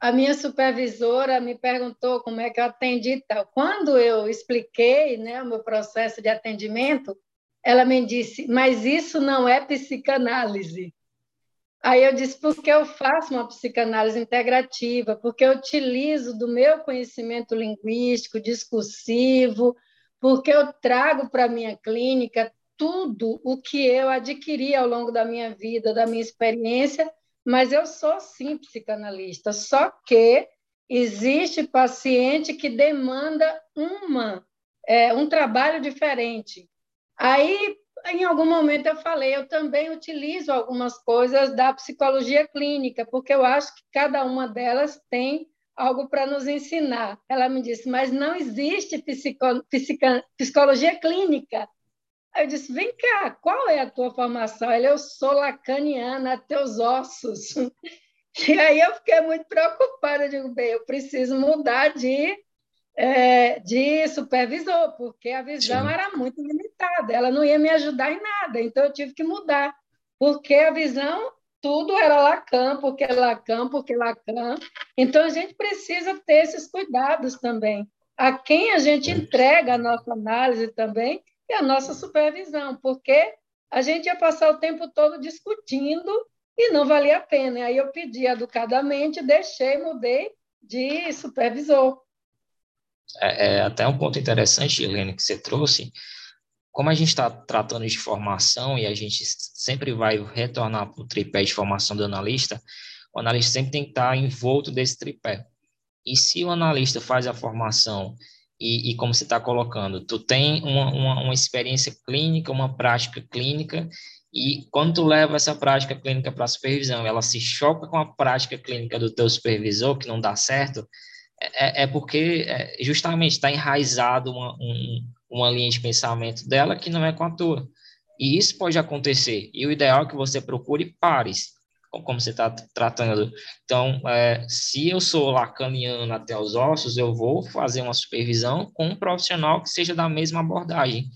a minha supervisora me perguntou como é que eu atendi e tal. Quando eu expliquei né, o meu processo de atendimento, ela me disse, mas isso não é psicanálise. Aí eu disse, porque eu faço uma psicanálise integrativa, porque eu utilizo do meu conhecimento linguístico, discursivo, porque eu trago para a minha clínica tudo o que eu adquiri ao longo da minha vida, da minha experiência, mas eu sou sim psicanalista, só que existe paciente que demanda uma é, um trabalho diferente. Aí, em algum momento eu falei, eu também utilizo algumas coisas da psicologia clínica, porque eu acho que cada uma delas tem algo para nos ensinar. Ela me disse, mas não existe psico, psica, psicologia clínica. Eu disse, vem cá, qual é a tua formação? Ela, eu sou lacaniana, teus ossos. E aí eu fiquei muito preocupada, eu digo, bem, eu preciso mudar de, é, de supervisor, porque a visão Sim. era muito limitada, ela não ia me ajudar em nada, então eu tive que mudar, porque a visão tudo era Lacan, porque Lacan, porque Lacan. Então, a gente precisa ter esses cuidados também. A quem a gente entrega a nossa análise também e a nossa supervisão, porque a gente ia passar o tempo todo discutindo e não valia a pena. Aí eu pedi educadamente, deixei, mudei de supervisor. É, é até um ponto interessante, Helene, que você trouxe, como a gente está tratando de formação e a gente sempre vai retornar para o tripé de formação do analista, o analista sempre tem que estar tá envolto desse tripé. E se o analista faz a formação e, e como você está colocando, tu tem uma, uma, uma, experiência clínica, uma prática clínica, e quando tu leva essa prática clínica para a supervisão, ela se choca com a prática clínica do teu supervisor, que não dá certo, é, é porque é, justamente está enraizado uma, um, uma linha de pensamento dela que não é com a tua. E isso pode acontecer. E o ideal é que você procure pares, como você está tratando. Então, é, se eu sou lacaniano até os ossos, eu vou fazer uma supervisão com um profissional que seja da mesma abordagem.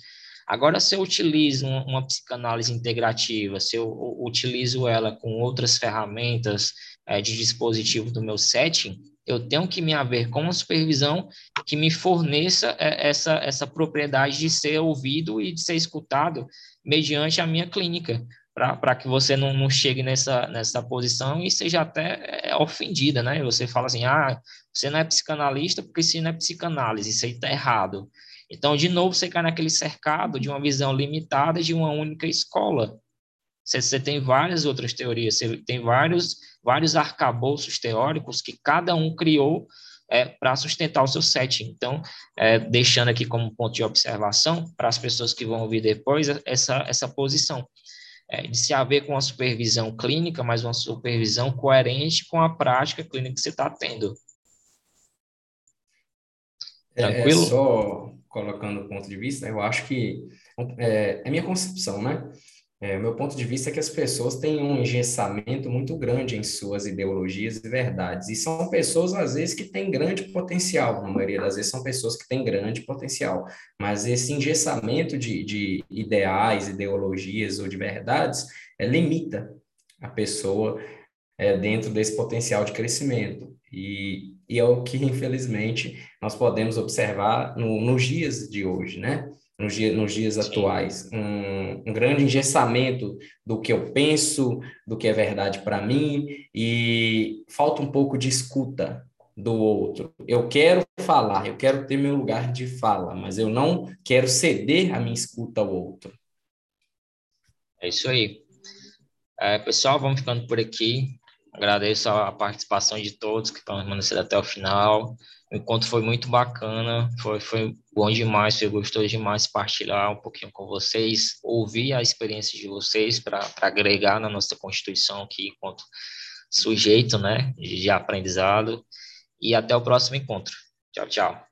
Agora, se eu utilizo uma, uma psicanálise integrativa, se eu utilizo ela com outras ferramentas é, de dispositivo do meu setting, eu tenho que me haver com uma supervisão que me forneça é, essa, essa propriedade de ser ouvido e de ser escutado mediante a minha clínica, para que você não, não chegue nessa, nessa posição e seja até é, ofendida, né? Você fala assim, ah, você não é psicanalista porque você não é psicanálise, isso aí está errado. Então, de novo, você cai naquele cercado de uma visão limitada de uma única escola. Você, você tem várias outras teorias, você tem vários, vários arcabouços teóricos que cada um criou é, para sustentar o seu setting. Então, é, deixando aqui como ponto de observação para as pessoas que vão ouvir depois essa, essa posição. É, de se haver com uma supervisão clínica, mas uma supervisão coerente com a prática clínica que você está tendo. É, Tranquilo? É, só colocando o ponto de vista, eu acho que é, é minha concepção, né? É, o meu ponto de vista é que as pessoas têm um engessamento muito grande em suas ideologias e verdades. E são pessoas, às vezes, que têm grande potencial. Na maioria das vezes, são pessoas que têm grande potencial. Mas esse engessamento de, de ideais, ideologias ou de verdades é, limita a pessoa é, dentro desse potencial de crescimento. E, e é o que, infelizmente, nós podemos observar no, nos dias de hoje, né? Nos, dias, nos dias atuais, um, um, grande engessamento do que eu penso, do que é verdade para mim, e falta um pouco de escuta do outro. Eu quero falar, eu quero ter meu lugar de fala, mas eu não quero ceder a minha escuta ao outro. É isso aí. É, pessoal, vamos ficando por aqui. Agradeço a participação de todos que estão permanecendo até o final. O encontro foi muito bacana, foi, foi bom demais, foi gostoso demais partilhar um pouquinho com vocês, ouvir a experiência de vocês para agregar na nossa Constituição aqui enquanto sujeito né, de aprendizado. E até o próximo encontro. Tchau, tchau.